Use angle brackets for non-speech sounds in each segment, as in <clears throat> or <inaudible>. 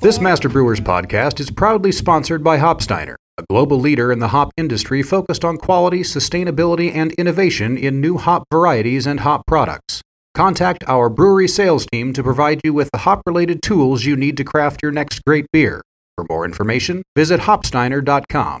This Master Brewers podcast is proudly sponsored by Hopsteiner, a global leader in the hop industry focused on quality, sustainability, and innovation in new hop varieties and hop products. Contact our brewery sales team to provide you with the hop related tools you need to craft your next great beer. For more information, visit hopsteiner.com.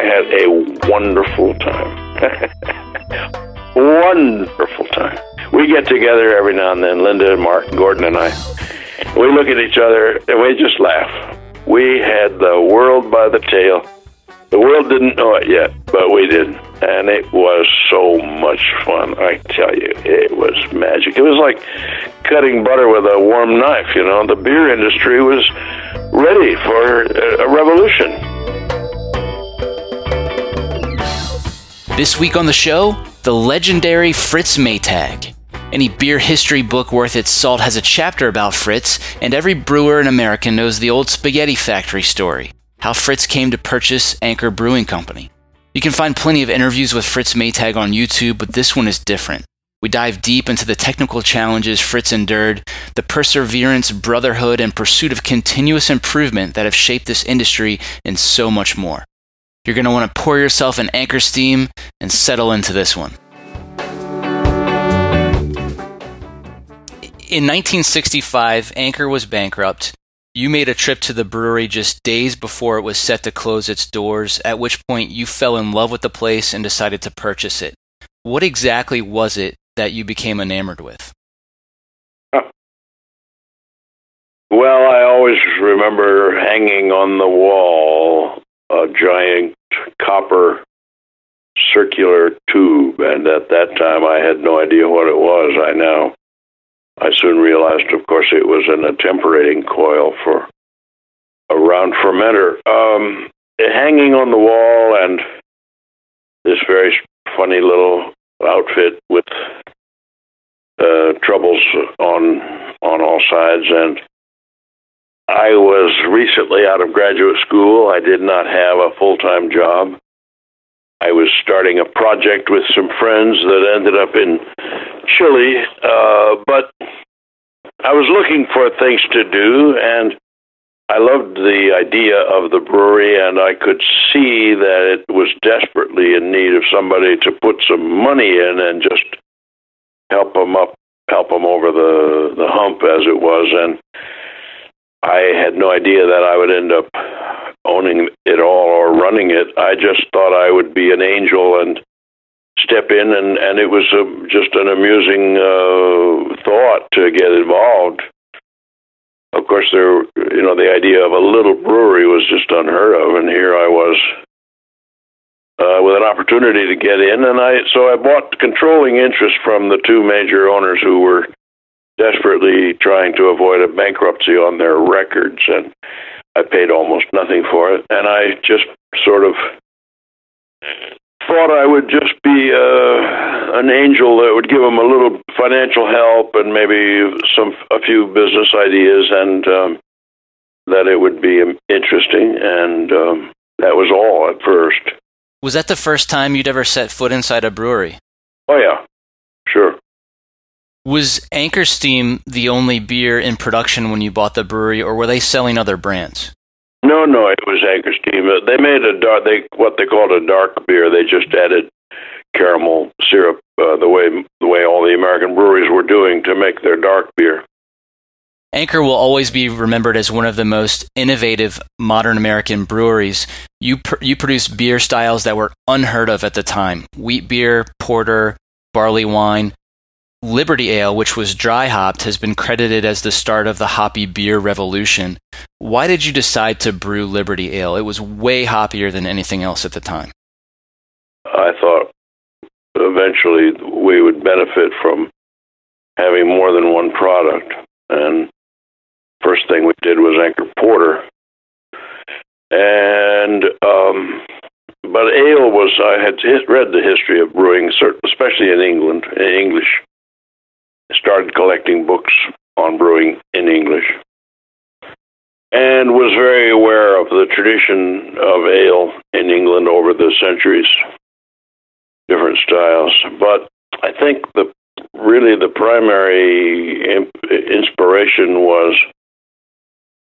I had a wonderful time. <laughs> wonderful time. We get together every now and then, Linda and Mark, Gordon and I. We look at each other and we just laugh. We had the world by the tail. The world didn't know it yet, but we did. And it was so much fun, I tell you. It was magic. It was like cutting butter with a warm knife, you know. The beer industry was ready for a revolution. This week on the show, the legendary Fritz Maytag. Any beer history book worth its salt has a chapter about Fritz, and every brewer in America knows the old spaghetti factory story how Fritz came to purchase Anchor Brewing Company. You can find plenty of interviews with Fritz Maytag on YouTube, but this one is different. We dive deep into the technical challenges Fritz endured, the perseverance, brotherhood, and pursuit of continuous improvement that have shaped this industry, and so much more. You're going to want to pour yourself an Anchor Steam and settle into this one. In 1965, Anchor was bankrupt. You made a trip to the brewery just days before it was set to close its doors, at which point you fell in love with the place and decided to purchase it. What exactly was it that you became enamored with? Well, I always remember hanging on the wall a giant copper circular tube, and at that time I had no idea what it was. I now, I soon realized, of course, it was an attemperating coil for a round fermenter. Um, hanging on the wall, and this very funny little outfit with uh, troubles on on all sides, and I was recently out of graduate school. I did not have a full time job. I was starting a project with some friends that ended up in Chile, uh, but I was looking for things to do, and I loved the idea of the brewery, and I could see that it was desperately in need of somebody to put some money in and just help them up, help them over the the hump, as it was, and I had no idea that I would end up owning it all or running it. I just thought I would be an angel and step in, and and it was a, just an amusing uh, thought to get involved. Of course, there, you know, the idea of a little brewery was just unheard of, and here I was uh, with an opportunity to get in, and I so I bought controlling interest from the two major owners who were desperately trying to avoid a bankruptcy on their records, and I paid almost nothing for it. And I just sort of thought I would just be uh, an angel that would give them a little financial help and maybe some a few business ideas, and um, that it would be interesting. And um, that was all at first. Was that the first time you'd ever set foot inside a brewery? Oh yeah. Was Anchor Steam the only beer in production when you bought the brewery, or were they selling other brands? No, No, it was Anchor Steam. Uh, They made a dark, they what they called a dark beer. They just added caramel syrup uh, the way the way all the American breweries were doing to make their dark beer. Anchor will always be remembered as one of the most innovative modern American breweries. You pr- you produce beer styles that were unheard of at the time: wheat beer, porter, barley wine. Liberty Ale, which was dry hopped, has been credited as the start of the hoppy beer revolution. Why did you decide to brew Liberty Ale? It was way hoppier than anything else at the time. I thought eventually we would benefit from having more than one product. And first thing we did was Anchor Porter. And um, but ale was I had read the history of brewing, especially in England, English. Started collecting books on brewing in English, and was very aware of the tradition of ale in England over the centuries different styles. But I think the really the primary inspiration was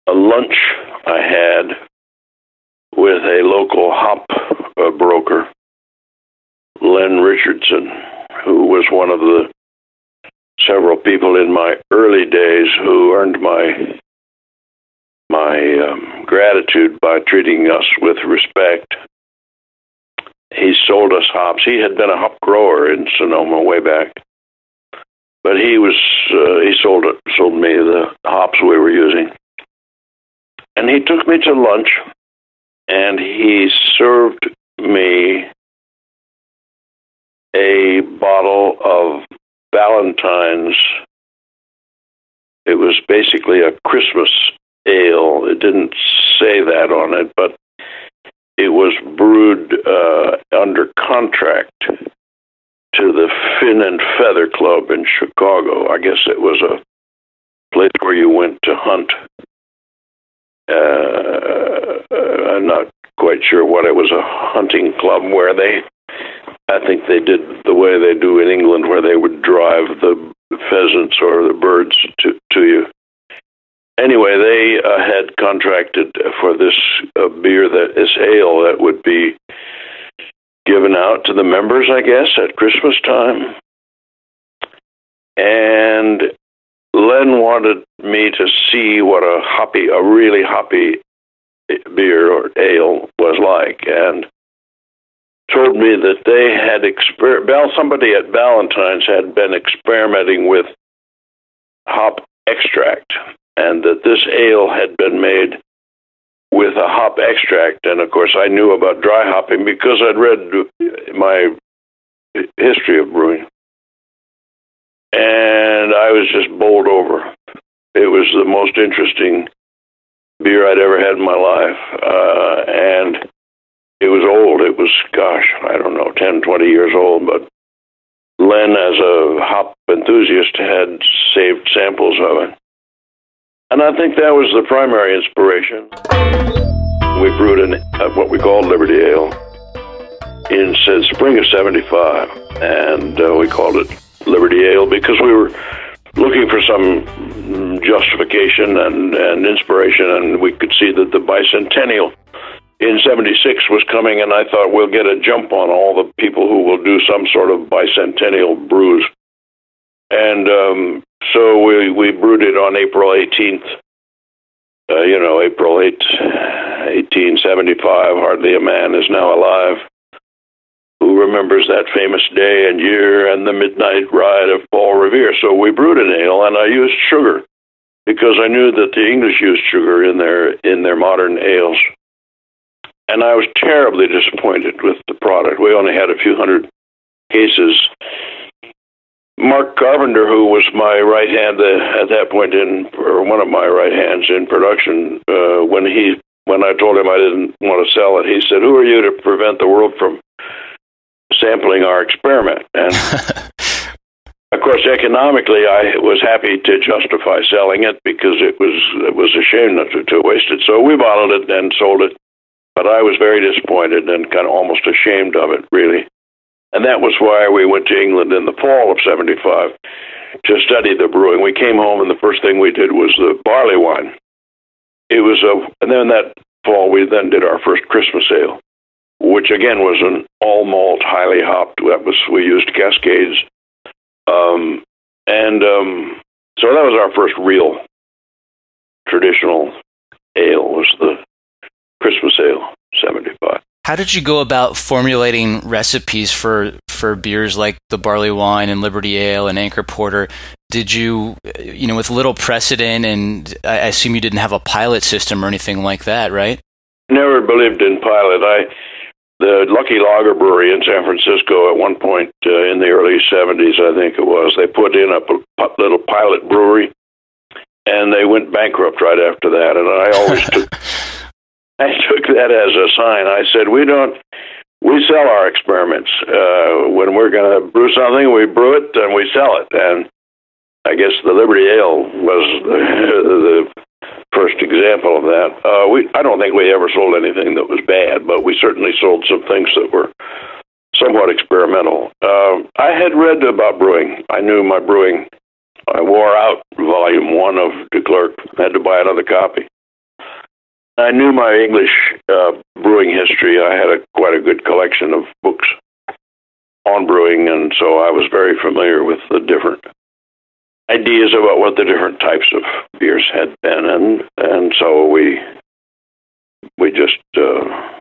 a lunch I had with a local hop uh, broker, Len Richardson, who was one of the several people in my early days who earned my my um, gratitude by treating us with respect. He sold us hops. He had been a hop grower in Sonoma way back, but he was uh, he sold it sold me the hops we were using, and he took me to lunch, and he served me a bottle of Valentine's. It was basically a Christmas ale. It didn't say that on it, but it was brewed uh, under contract to the Fin and Feather Club in Chicago. I guess it was a place where you went to hunt. Uh, I'm not quite sure what it was a hunting club where they, I think they did the way they do in England, where they would drive the pheasants or the birds to to you anyway, they uh, had contracted for this uh, beer that this ale that would be given out to the members, I guess, at Christmas time. And Len wanted me to see what a hoppy, a really hoppy beer or ale was like, and told me that they had exper- Bell, somebody at Valentine's had been experimenting with hop extract and that this ale had been made with a hop extract. And of course, I knew about dry hopping because I'd read my history of brewing. And I was just bowled over. It was the most interesting beer I'd ever had in my life. Uh, and it was old. It was, gosh, I don't know, 10, 20 years old. But Len, as a hop enthusiast, had saved samples of it. And I think that was the primary inspiration. We brewed uh, what we called Liberty Ale in spring of 75. And uh, we called it Liberty Ale because we were looking for some justification and, and inspiration, and we could see that the bicentennial in 76 was coming, and I thought we'll get a jump on all the people who will do some sort of bicentennial brews. And um, so we, we brewed it on April 18th. Uh, you know, April 8, 1875. Hardly a man is now alive who remembers that famous day and year and the midnight ride of Paul Revere. So we brewed an ale, and I used sugar because I knew that the English used sugar in their in their modern ales. And I was terribly disappointed with the product. We only had a few hundred cases. Mark Carpenter, who was my right hand uh, at that point in, or one of my right hands in production, uh, when he when I told him I didn't want to sell it, he said, "Who are you to prevent the world from sampling our experiment?" And <laughs> of course, economically, I was happy to justify selling it because it was it was a shame not to, to waste it. So we bottled it and sold it. But I was very disappointed and kind of almost ashamed of it, really. And that was why we went to England in the fall of 75 to study the brewing. We came home, and the first thing we did was the barley wine. It was a, and then that fall, we then did our first Christmas ale, which again was an all malt, highly hopped. That was we used Cascades, um, and um, so that was our first real traditional ale. Was the Christmas ale seventy five. How did you go about formulating recipes for for beers like the barley wine and Liberty Ale and Anchor Porter? Did you, you know, with little precedent, and I assume you didn't have a pilot system or anything like that, right? Never believed in pilot. I the Lucky Lager Brewery in San Francisco at one point uh, in the early '70s, I think it was. They put in a p- little pilot brewery, and they went bankrupt right after that. And I always <laughs> took <laughs> I took that as a sign. I said, we don't, we sell our experiments. Uh, when we're going to brew something, we brew it and we sell it. And I guess the Liberty Ale was <laughs> the, first example of that. Uh, we, I don't think we ever sold anything that was bad, but we certainly sold some things that were somewhat experimental. Uh, I had read about brewing. I knew my brewing. I wore out volume one of De Clerck. Had to buy another copy. I knew my English uh, brewing history. I had a, quite a good collection of books on brewing, and so I was very familiar with the different ideas about what the different types of beers had been, and and so we we just uh,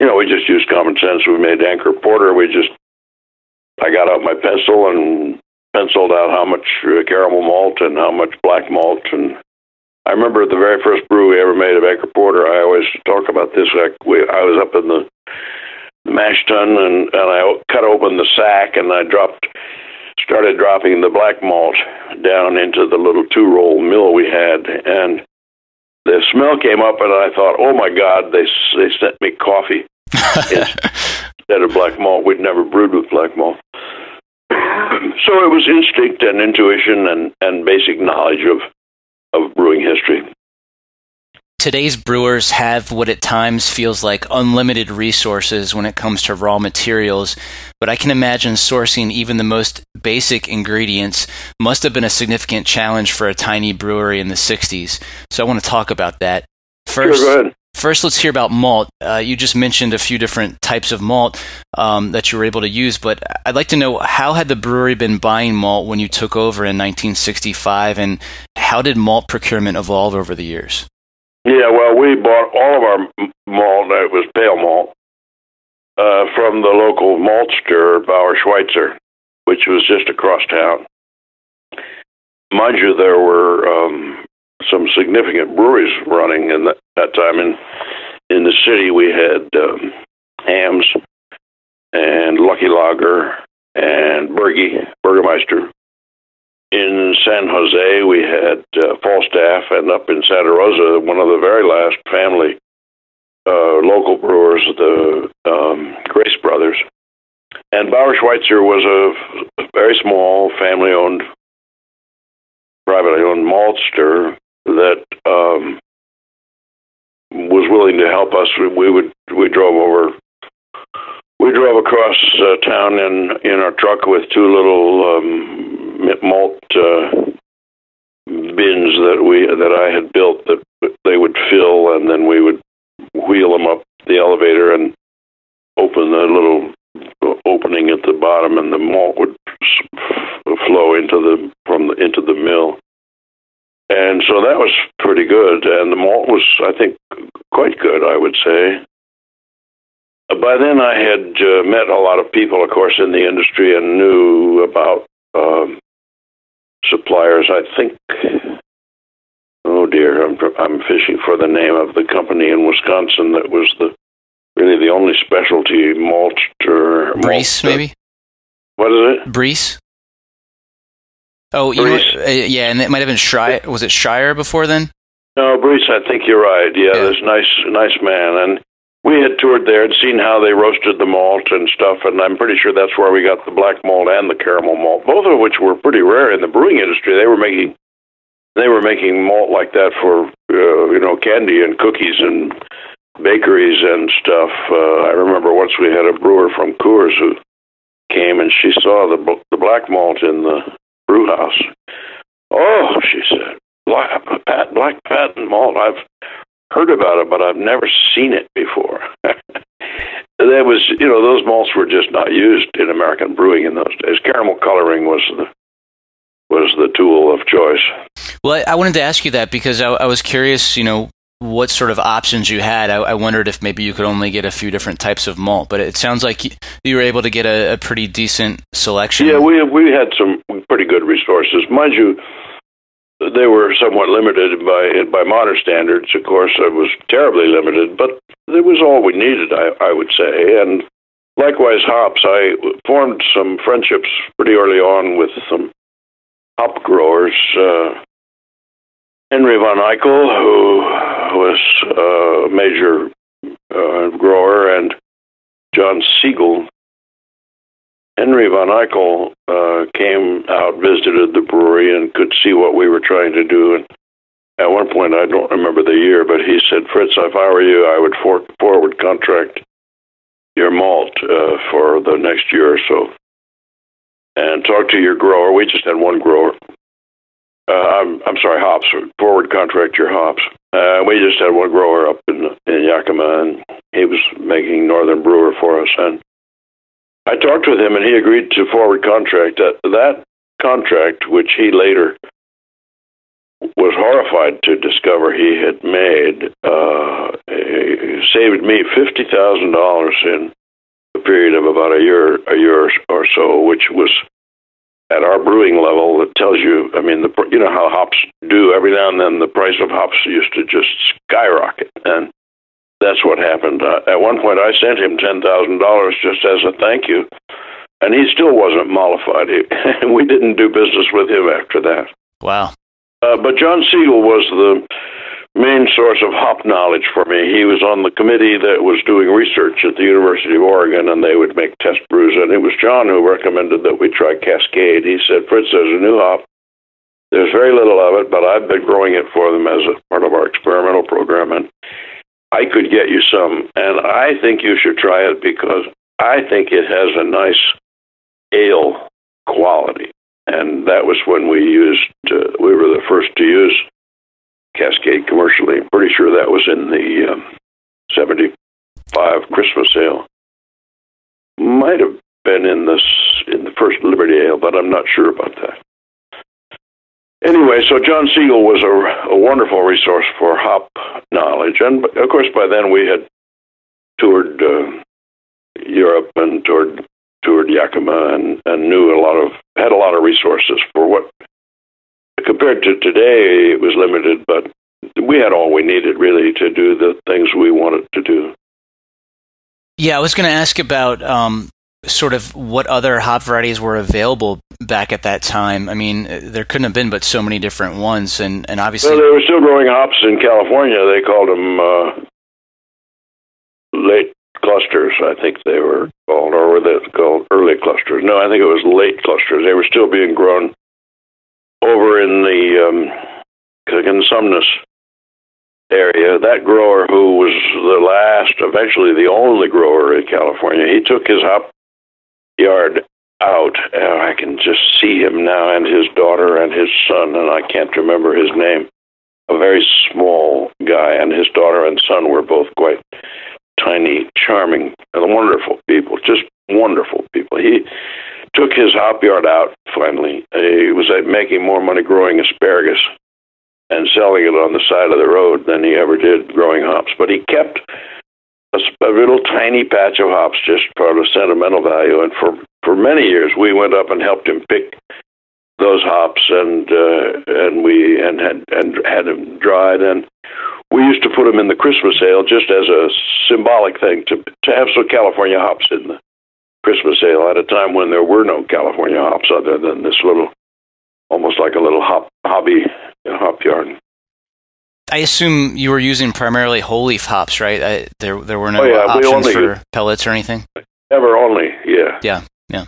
you know we just used common sense. We made Anchor Porter. We just I got out my pencil and penciled out how much uh, caramel malt and how much black malt and I remember the very first brew we ever made of Anchor Porter. I always talk about this. Like we, I was up in the mash tun and and I cut open the sack and I dropped, started dropping the black malt down into the little two roll mill we had and the smell came up and I thought, oh my God, they they sent me coffee <laughs> instead of black malt. We'd never brewed with black malt. <clears throat> so it was instinct and intuition and, and basic knowledge of of brewing history. Today's brewers have what at times feels like unlimited resources when it comes to raw materials, but I can imagine sourcing even the most basic ingredients must have been a significant challenge for a tiny brewery in the 60s. So I want to talk about that. First, sure, First, let's hear about malt. Uh, you just mentioned a few different types of malt um, that you were able to use, but I'd like to know how had the brewery been buying malt when you took over in 1965, and how did malt procurement evolve over the years? Yeah, well, we bought all of our malt. It was pale malt uh, from the local maltster, Bauer Schweitzer, which was just across town. Mind you, there were um, some significant breweries running in that, that time. In in the city, we had um, Hamm's and Lucky Lager and Berge Burgermeister. In San Jose, we had uh, Falstaff, and up in Santa Rosa, one of the very last family uh, local brewers, the um, Grace Brothers. And Bauer Schweitzer was a very small, family owned, privately owned maltster that um, was willing to help us. We would we drove over. We drove across uh, town in in our truck with two little um, malt uh, bins that we that I had built that they would fill, and then we would wheel them up the elevator and open the little opening at the bottom, and the malt would flow into the from the into the mill. And so that was pretty good. And the malt was, I think, quite good, I would say. By then, I had uh, met a lot of people, of course, in the industry and knew about um, suppliers. I think, oh dear, I'm, I'm fishing for the name of the company in Wisconsin that was the really the only specialty malter. Briess, malt, maybe? What is it? Briess? Oh, you know uh, yeah, and it might have been Shire. Was it Shire before then? No, Bruce, I think you're right. Yeah, yeah. this nice, nice man, and we had toured there and seen how they roasted the malt and stuff, and I'm pretty sure that's where we got the black malt and the caramel malt, both of which were pretty rare in the brewing industry. They were making, they were making malt like that for uh, you know candy and cookies and bakeries and stuff. Uh, I remember once we had a brewer from Coors who came and she saw the the black malt in the brew house. Oh, she said, black, Pat, black patent malt. I've heard about it, but I've never seen it before. <laughs> that was, you know, those malts were just not used in American brewing in those days. Caramel coloring was the was the tool of choice. Well, I wanted to ask you that because I, I was curious, you know, what sort of options you had. I, I, wondered if maybe you could only get a few different types of malt, but it sounds like you were able to get a, a pretty decent selection. Yeah, we we had some pretty good resources, mind you. They were somewhat limited by by modern standards. Of course, it was terribly limited, but it was all we needed, I, I would say. And likewise, hops. I formed some friendships pretty early on with some hop growers. Uh, Henry von Eichel, who was a major uh, grower, and John Segal. Henry von Eichel uh, came out, visited the brewery, and could see what we were trying to do. And at one point, I don't remember the year, but he said, "Fritz, if I were you, I would for- forward contract your malt uh, for the next year or so, and talk to your grower." We just had one grower, uh, I'm, I'm sorry, hops, forward contract your hops. Uh, we just had one grower up in, in Yakima, and he was making Northern Brewer for us. And I talked with him, and he agreed to forward contract. That, that contract, which he later was horrified to discover he had made, uh, saved me fifty thousand dollars in a period of about a year, a year or so, which was at our brewing level that tells you, I mean, the you know how hops do. Every now and then, the price of hops used to just skyrocket, and that's what happened. Uh, at one point, I sent him ten thousand dollars just as a thank you, and he still wasn't mollified. <laughs> and we didn't do business with him after that. Wow. Uh, but John Segal was the main source of hop knowledge for me. He was on the committee that was doing research at the University of Oregon, and they would make test brews. And it was John who recommended that we try Cascade. He said, Fritz, there's a new hop. There's very little of it, but I've been growing it for them as a part of our experimental program, and I could get you some. And I think you should try it because I think it has a nice ale quality. And that was when we used, uh, we were the first to use Cascade commercially. Pretty sure that was in the um, 75 Christmas ale. Might have been in this in the first Liberty Ale, but I'm not sure about that. Anyway, so John Segal was a, a wonderful resource for hop knowledge, and of course by then we had toured uh, Europe and toured toured Yakima and, and knew a lot of had a lot of resources for what compared to today, it was limited, but we had all we needed really to do the things we wanted to do. Yeah, I was going to ask about um, sort of what other hop varieties were available back at that time. I mean, there couldn't have been but so many different ones, and, and obviously. Well, they were still growing hops in California. They called them uh, late clusters, I think they were called, or were they called early clusters? No, I think it was late clusters. They were still being grown over in the um, Cosumnes area, that grower who was the last, eventually the only grower in California, he took his hop yard out. And I can just see him now, and his daughter and his son, and I can't remember his name. A very small guy, and his daughter and son were both quite tiny, charming, and wonderful people. Just wonderful people. He took his hop yard out finally. He was uh, making more money growing asparagus and selling it on the side of the road than he ever did growing hops. But he kept a, a little tiny patch of hops just for the sentimental value. And for, for many years, we went up and helped him pick those hops, and uh, and we and had and had them dried, and we used to put them in the Christmas ale just as a symbolic thing to to have some California hops in the Christmas ale at a time when there were no California hops other than this little, almost like a little hop hobby hop yard. I assume you were using primarily whole leaf hops, right? I, there, there were no oh, yeah, options only, for pellets or anything. Ever only, yeah, yeah, yeah.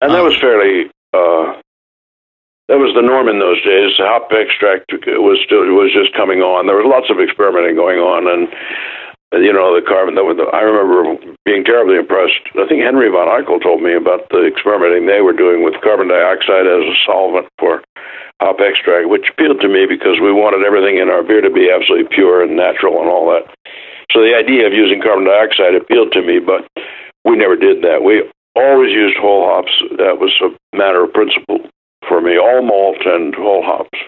And um, that was fairly. Uh, that was the norm in those days. Hop extract was still was just coming on. There was lots of experimenting going on, and you know, the carbon. That I remember being terribly impressed. I think Henry von Eichel told me about the experimenting they were doing with carbon dioxide as a solvent for hop extract, which appealed to me because we wanted everything in our beer to be absolutely pure and natural and all that. So the idea of using carbon dioxide appealed to me, but we never did that. We always used whole hops. That was a matter of principle for me, all malt and whole hops.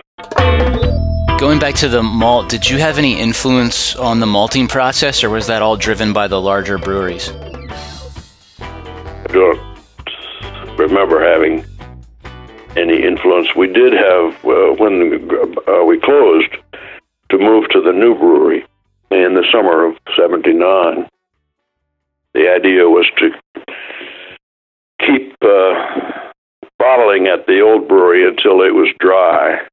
Going back to the malt, did you have any influence on the malting process, or was that all driven by the larger breweries? I don't remember having any influence. We did have, uh, when uh, we closed, to move to the new brewery in the summer of 79. The idea was to keep uh, bottling at the old brewery until it was dry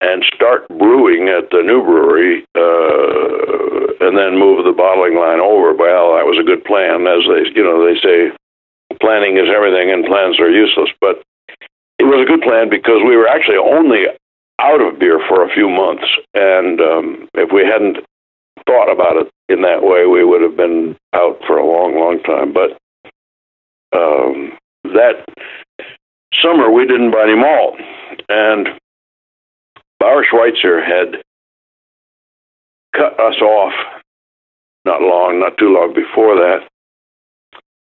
and start brewing at the new brewery uh, and then move the bottling line over. Well, that was a good plan. As they, you know, they say planning is everything and plans are useless. But it was a good plan because we were actually only out of beer for a few months. And um, if we hadn't thought about it in that way, we would have been out for a long, long time. But um, that summer, we didn't buy any malt. And Bauer Schweitzer had cut us off not long, not too long before that.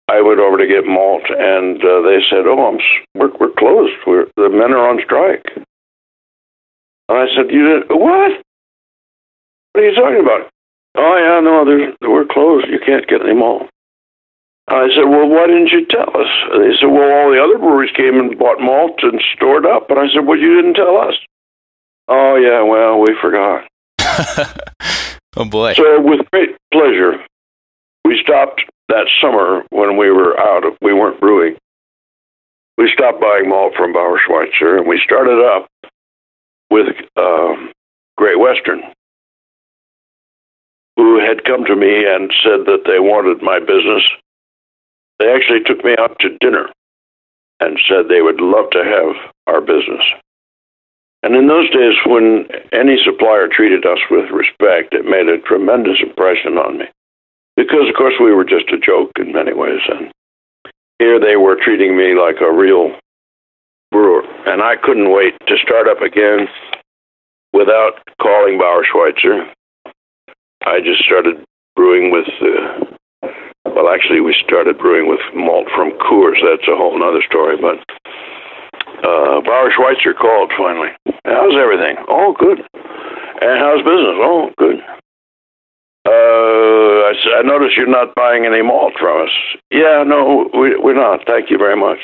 I went over to get malt, and uh, they said, "Oh, I'm we're we're closed. We're the men are on strike." And I said, "You did what? What are you talking about?" Oh yeah, no, there's, we're closed. You can't get any malt. And I said, "Well, why didn't you tell us?" They said, "Well, all the other breweries came and bought malt and stored up." And I said, "Well, you didn't tell us." Oh yeah, well, we forgot. <laughs> oh boy! So with great pleasure, we stopped that summer when we were out. Of, we weren't brewing. We stopped buying malt from Bauer Schweitzer, and we started up with um, Great Western, who had come to me and said that they wanted my business. They actually took me out to dinner and said they would love to have our business. And in those days, when any supplier treated us with respect, it made a tremendous impression on me. Because, of course, we were just a joke in many ways. And here they were treating me like a real brewer. And I couldn't wait to start up again without calling Bauer Schweitzer. I just started brewing with, uh, well, actually, we started brewing with malt from Coors. That's a whole other story. But uh, Bauer Schweitzer called finally. How's everything? Oh, good. And how's business? Oh, good. Uh, I, said, I noticed you're not buying any malt from us. Yeah, no, we, we're not. Thank you very much.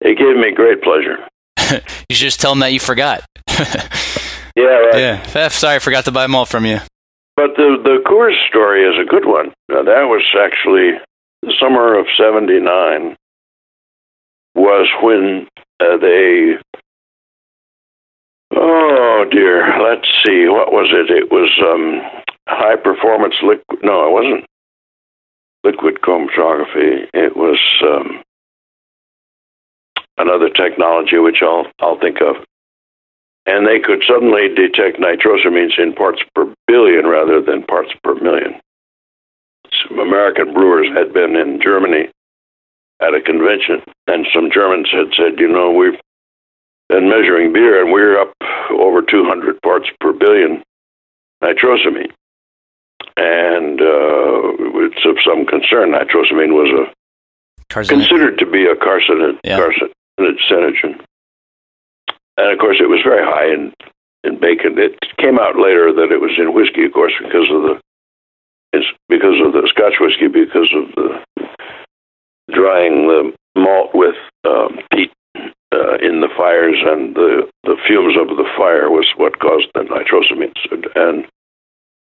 It gave me great pleasure. <laughs> you should just tell them that you forgot. <laughs> yeah, right. Yeah, sorry, I forgot to buy malt from you. But the the Coors story is a good one. Now, that was actually the summer of '79 was when uh, they. Oh dear, let's see. What was it? It was um, high performance liquid. No, it wasn't liquid chromatography. It was um, another technology which I'll I'll think of. And they could suddenly detect nitrosamines in parts per billion rather than parts per million. Some American brewers had been in Germany at a convention, and some Germans had said, you know, we've been measuring beer and we're up over 200 parts per billion nitrosamine and uh, it's of some concern. Nitrosamine was a considered to be a carcinogen, yeah. carcinogen, and of course it was very high in in bacon. It came out later that it was in whiskey, of course, because of the it's because of the Scotch whiskey, because of the drying the malt with um, peat uh, in the fires, and the the fumes of the fire was what caused the nitrosamines and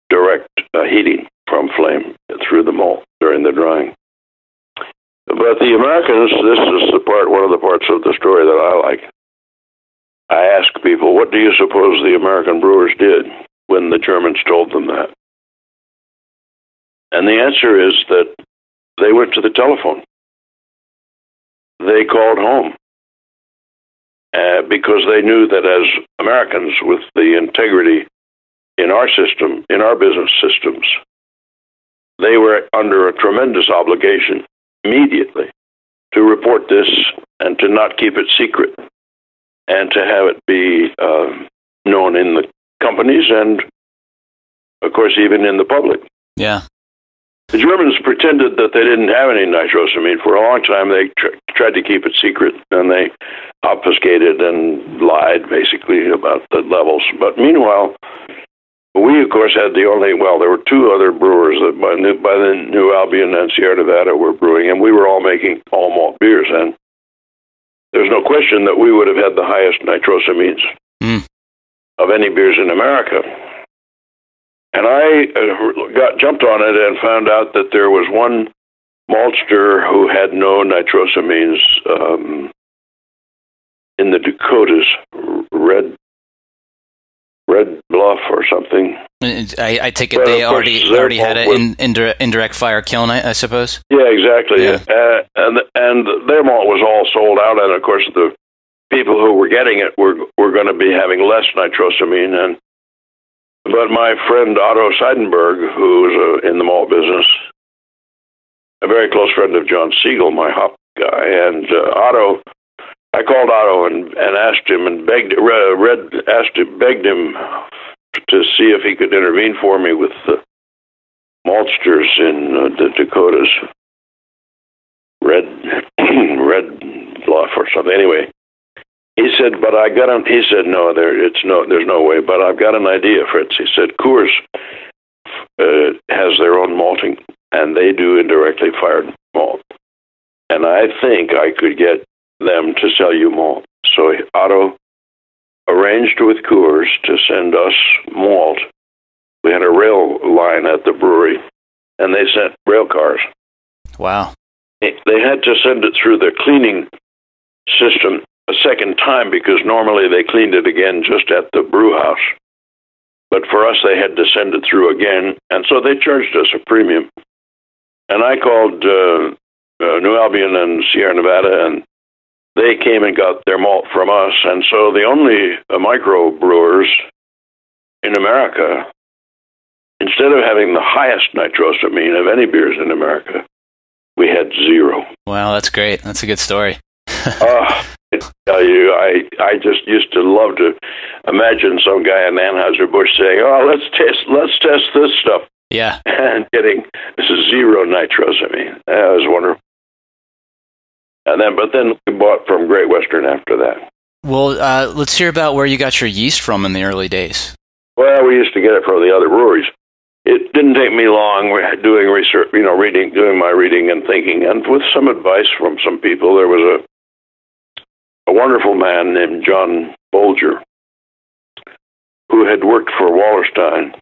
direct uh, heating from flame through the malt during the drying. But the Americans, this is the part, one of the parts of the story that I like. I ask people, what do you suppose the American brewers did when the Germans told them that? And the answer is that they went to the telephone. They called home uh, because they knew that as Americans, with the integrity in our system, in our business systems, they were under a tremendous obligation immediately to report this and to not keep it secret. and to have it be uh, known in the companies and, of course, even in the public. Yeah. The Germans pretended that they didn't have any nitrosamine for a long time. They tr- tried to keep it secret, and they obfuscated and lied basically about the levels. But meanwhile, we of course had the only. Well, there were two other brewers that by, New, by the New Albion and Sierra Nevada were brewing, and we were all making all malt beers. And there's no question that we would have had the highest nitrosamines Mm. of any beers in America. And I uh, got jumped on it and found out that there was one maltster who had no nitrosamines um, in the Dakotas, Red Red Bluff or something. I, I take it Well, they already already had an in, indirect, indirect fire kiln, I, I suppose. Yeah, exactly. Yeah. Uh, and and their malt was all sold out, and of course the people who were getting it were were going to be having less nitrosamine. And but my friend Otto Seidenberg, who's uh, in the malt business, a very close friend of John Segal, my hop guy, and uh, Otto. I called Otto and, and asked him and begged, uh, read, asked him, begged him to see if he could intervene for me with the maltsters in uh, the Dakotas red <clears throat> red bluff or something. Anyway, he said, "But I got an." He said, "No, there it's no, there's no way." But I've got an idea, Fritz. He said, "Coors uh, has their own malting, and they do indirectly fired malt, and I think I could get them to sell you malt." So Otto arranged with Coors to send us malt. We had a rail line at the brewery, and they sent rail cars Wow. they had to send it through the cleaning system a second time because normally they cleaned it again just at the brew house. But for us, they had to send it through again, and so they charged us a premium. And I called uh, uh, New Albion and Sierra Nevada, and they came and got their malt from us. And so the only uh, micro brewers in America, instead of having the highest nitrosamine of any beers in America, we had zero. Wow, that's great. That's a good story. Uh, <laughs> I tell you, I I just used to love to imagine some guy in Anheuser Busch saying, "Oh, let's test let's test this stuff," Yeah. <laughs> and getting this is zero nitrosamine. That was wonderful. And then, but then we bought from Great Western after that. Well, uh, let's hear about where you got your yeast from in the early days. Well, we used to get it from the other breweries. It didn't take me long doing research, you know, reading, doing my reading and thinking, and with some advice from some people. There was a a wonderful man named John Bolger who had worked for Wallerstein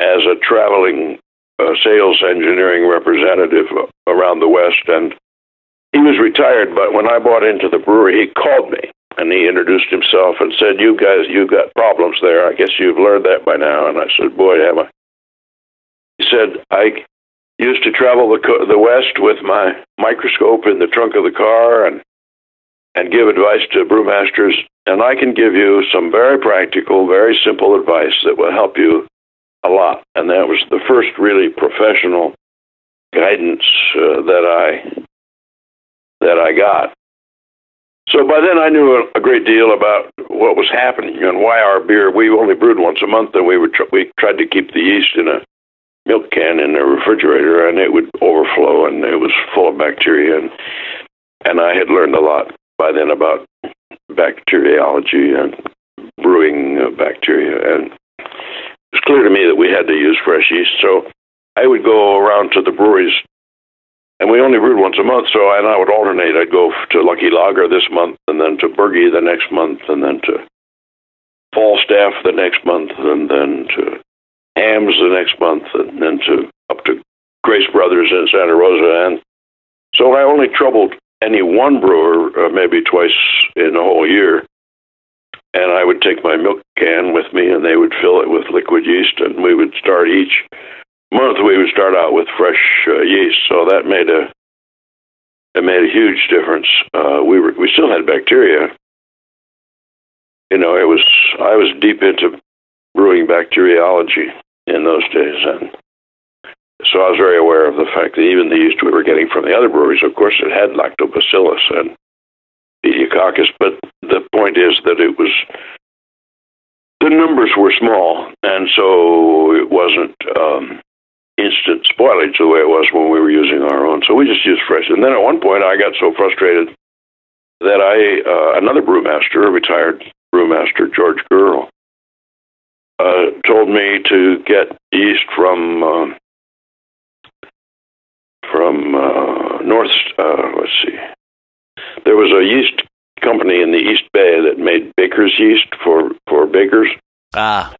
as a traveling uh, sales engineering representative around the West, and he was retired. But when I bought into the brewery, he called me and he introduced himself and said, "You guys, you've got problems there. I guess you've learned that by now." And I said, "Boy, have I." He said, "I used to travel the co- the West with my microscope in the trunk of the car and and give advice to brewmasters, and I can give you some very practical, very simple advice that will help you a lot." And that was the first really professional guidance uh, that I that I got. So by then I knew a, a great deal about what was happening and why our beer. We only brewed once a month, and we would tr- we tried to keep the yeast in a milk can in the refrigerator, and it would overflow, and it was full of bacteria. And and I had learned a lot by then about bacteriology and brewing bacteria, and it was clear to me that we had to use fresh yeast. So I would go around to the breweries and we only brewed once a month, so I, and I would alternate. I'd go to Lucky Lager this month, and then to Burgie the next month, and then to Falstaff the next month, and then to Hamm's the next month, and then to up to Grace Brothers in Santa Rosa. And so I only troubled any one brewer uh, maybe twice in a whole year. And I would take my milk can with me, and they would fill it with liquid yeast, and we would start each month we would start out with fresh uh, yeast, so that made a it made a huge difference. Uh, we were we still had bacteria. You know, it was I was deep into brewing bacteriology in those days, and so I was very aware of the fact that even the yeast we were getting from the other breweries, of course, it had lactobacillus, and pediococcus. But the point is that it was the numbers were small, and so it wasn't um, instant spoilage the way it was when we were using our own. So we just used fresh. And then at one point, I got so frustrated that I uh, another brewmaster, a retired brewmaster, George Girl, uh, told me to get yeast from uh, from uh, North. Uh, let's see. There was a yeast company in the East Bay that made baker's yeast for for bakers. Ah,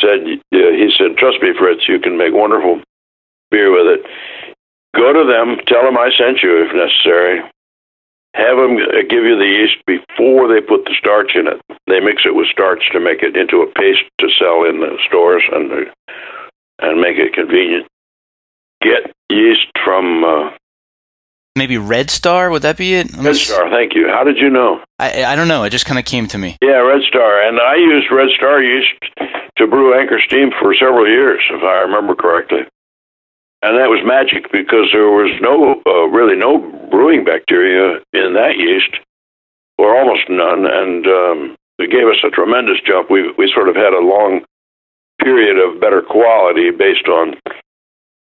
Said he said, "Trust me, Fritz, you can make wonderful beer with it. Go to them, tell them I sent you if necessary. Have them uh, give you the yeast before they put the starch in it. They mix it with starch to make it into a paste to sell in the stores and uh, and make it convenient. Get yeast from uh, maybe Red Star. Would that be it? I'm Red Star. Thank you. How did you know? I I don't know. It just kind of came to me. Yeah, Red Star. And I used Red Star yeast to brew Anchor Steam for several years, if I remember correctly. And that was magic because there was no, uh, really no brewing bacteria in that yeast, or almost none. And um, it gave us a tremendous jump. We, we sort of had a long period of better quality based on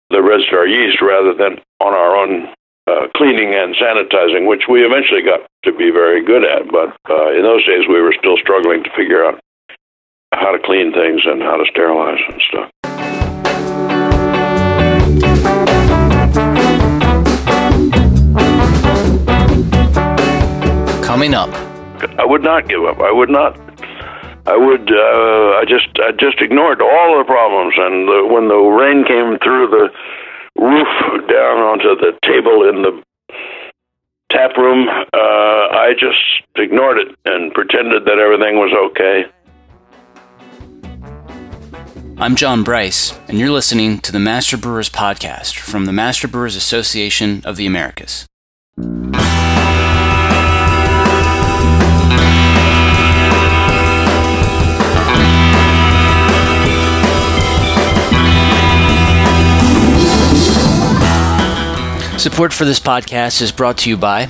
the Red Star yeast rather than on our own uh, cleaning and sanitizing, which we eventually got to be very good at. But uh, in those days, we were still struggling to figure out how to clean things and how to sterilize and stuff. Coming up, I would not give up. I would not. I would. Uh, I just. I just ignored all the problems, and the, when the rain came through the roof down onto the table in the tap room, uh, I just ignored it and pretended that everything was okay. I'm John Bryce, and you're listening to the Master Brewers Podcast from the Master Brewers Association of the Americas. Support for this podcast is brought to you by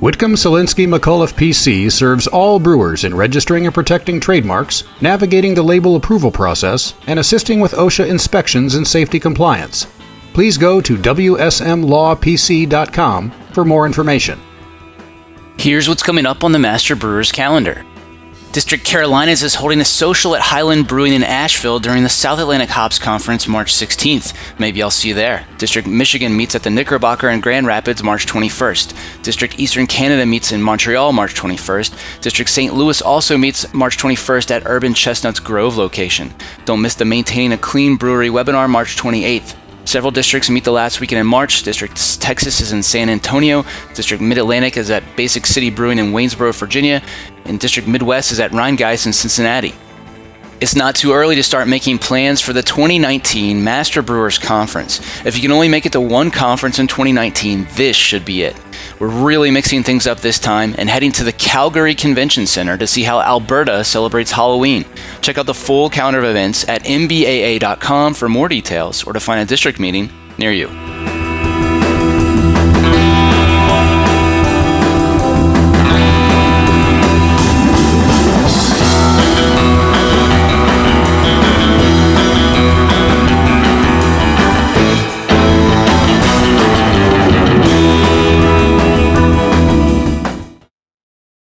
Whitcomb Selinsky McCullough PC serves all brewers in registering and protecting trademarks, navigating the label approval process, and assisting with OSHA inspections and safety compliance. Please go to WSMLawPC.com for more information. Here's what's coming up on the Master Brewers calendar. District Carolinas is holding a social at Highland Brewing in Asheville during the South Atlantic Hops Conference March 16th. Maybe I'll see you there. District Michigan meets at the Knickerbocker in Grand Rapids March 21st. District Eastern Canada meets in Montreal March 21st. District St. Louis also meets March 21st at Urban Chestnuts Grove location. Don't miss the Maintaining a Clean Brewery webinar March 28th. Several districts meet the last weekend in March. District Texas is in San Antonio. District Mid Atlantic is at Basic City Brewing in Waynesboro, Virginia. And District Midwest is at Rheingeist in Cincinnati. It's not too early to start making plans for the 2019 Master Brewers Conference. If you can only make it to one conference in 2019, this should be it. We're really mixing things up this time and heading to the Calgary Convention Center to see how Alberta celebrates Halloween. Check out the full calendar of events at mbaa.com for more details or to find a district meeting near you.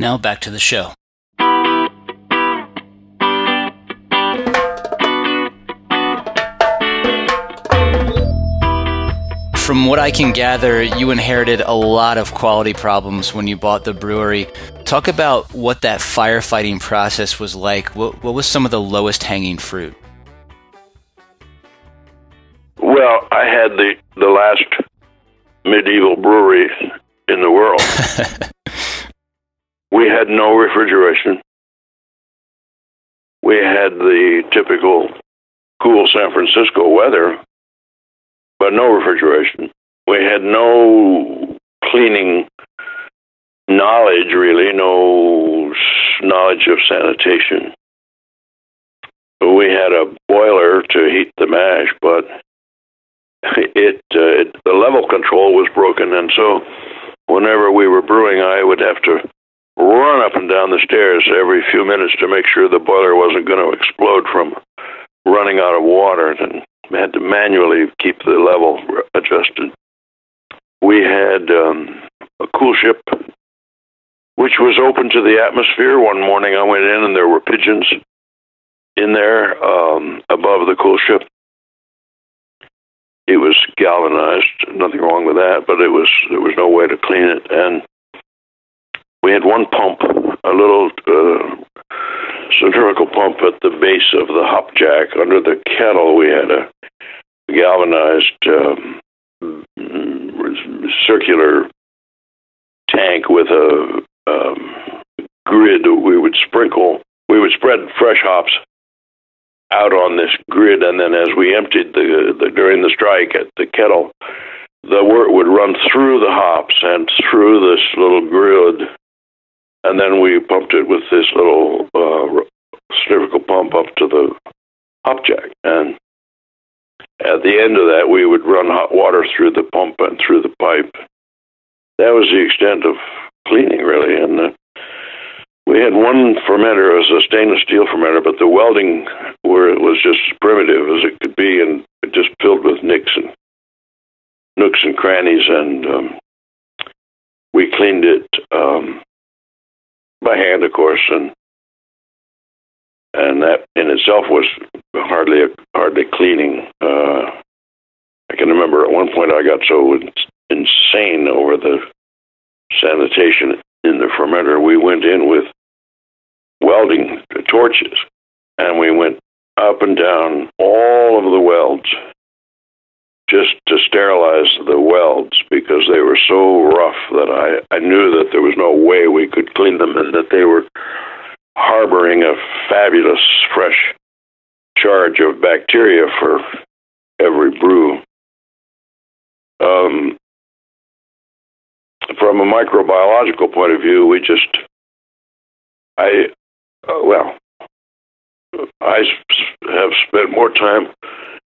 Now back to the show. From what I can gather, you inherited a lot of quality problems when you bought the brewery. Talk about what that firefighting process was like. What, what was some of the lowest hanging fruit? Well, I had the the last medieval brewery in the world. <laughs> we had no refrigeration. We had the typical cool San Francisco weather, but no refrigeration. We had no cleaning knowledge, really, no knowledge of sanitation. We had a boiler to heat the mash, but it, uh, it the level control was broken, and so whenever we were brewing, I would have to run up and down the stairs every few minutes to make sure the boiler wasn't going to explode from running out of water, and had to manually keep the level adjusted. We had um, a cool ship, which was open to the atmosphere. One morning, I went in, and there were pigeons in there um, above the cool ship. It was galvanized, nothing wrong with that, but it was there was no way to clean it, and we had one pump, a little uh, centrifugal pump at the base of the hop jack. Under the kettle, we had a galvanized um, circular tank with a um, grid. We would sprinkle, we would spread fresh hops out on this grid, and then as we emptied the, the during the strike at the kettle, the wort would run through the hops and through this little grid and then we pumped it with this little uh, pump up to the jack. And at the end of that, we would run hot water through the pump and through the pipe. That was the extent of cleaning, really. And uh, we had one fermenter, it was a stainless steel fermenter, but the welding where it was just as primitive as it could be, and it just filled with nicks and nooks and crannies. And um, we cleaned it um, by hand, of course, and and that in itself was hardly a, hardly cleaning. Uh, I can remember at one point I got so insane over the sanitation in the fermenter. We went in with welding torches, and we went up and down all of the welds just to sterilize the welds because they were so rough that I, I knew that there was no way we could clean them and that they were harboring a fabulous fresh charge of bacteria for every brew. Um, from a microbiological point of view, we just, I, uh, well, I have spent more time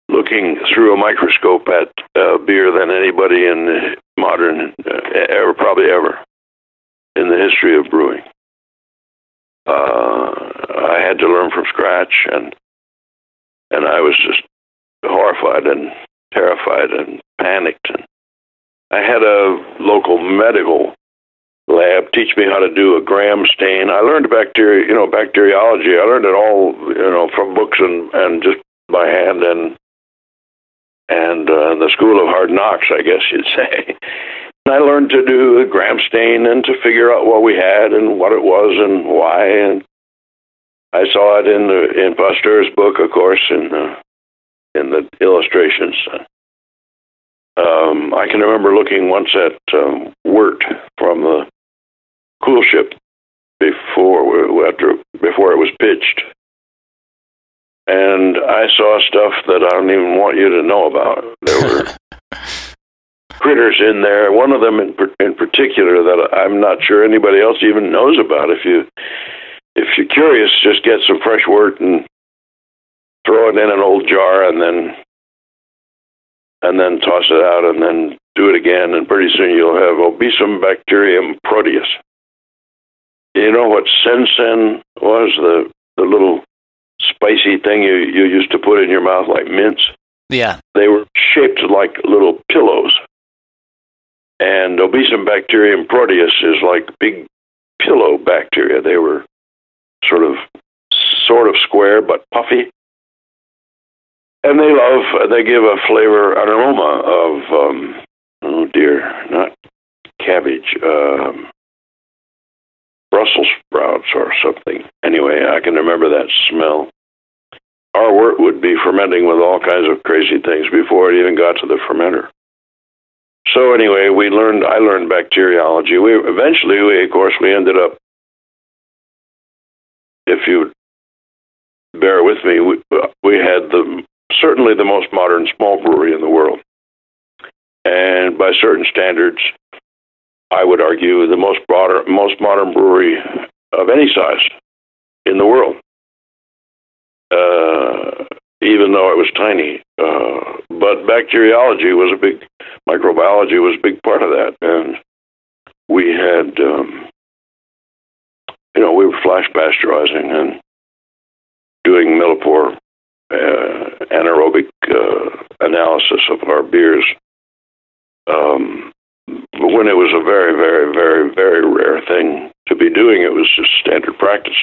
looking through a microscope at uh, beer than anybody in modern uh, ever, probably ever, in the history of brewing. Uh, I had to learn from scratch, and and I was just horrified and terrified and panicked. And I had a local medical lab teach me how to do a gram stain. I learned bacteria, you know, bacteriology. I learned it all, you know, from books and and just by hand and and uh, the school of hard knocks, I guess you'd <laughs> say. And I learned to do the gram stain and to figure out what we had and what it was and why. And I saw it in the in Pasteur's book, of course, in the in the illustrations. Um, I can remember looking once at um, wort from the cool ship before after before it was pitched and I saw stuff that I don't even want you to know about. There were <laughs> critters in there. One of them in, in particular that I'm not sure anybody else even knows about. If you if you're curious, just get some fresh wort and throw it in an old jar, and then and then toss it out, and then do it again, and pretty soon you'll have Obesumbacterium proteus. You know what Sen-Sen was the the little spicy thing you, you used to put in your mouth like mints. Yeah. They were shaped like little pillows. And Obesumbacterium proteus is like big pillow bacteria. They were sort of sort of square but puffy. And they love they give a flavor an aroma of um, oh dear, not cabbage. Um, Brussels sprouts or something. Anyway, I can remember that smell our wort would be fermenting with all kinds of crazy things before it even got to the fermenter. So anyway, we learned. I learned bacteriology. We eventually, we of course, we ended up if you bear with me, we, we had the certainly the most modern small brewery in the world, and by certain standards, I would argue the most broader, most modern brewery of any size in the world. Uh, even though it was tiny, uh, but bacteriology was a big, microbiology was a big part of that, and we had, um, you know, we were flash pasteurizing and doing millipore uh, anaerobic uh, analysis of our beers. Um, when it was a very, very, very, very rare thing to be doing, it was just standard practice.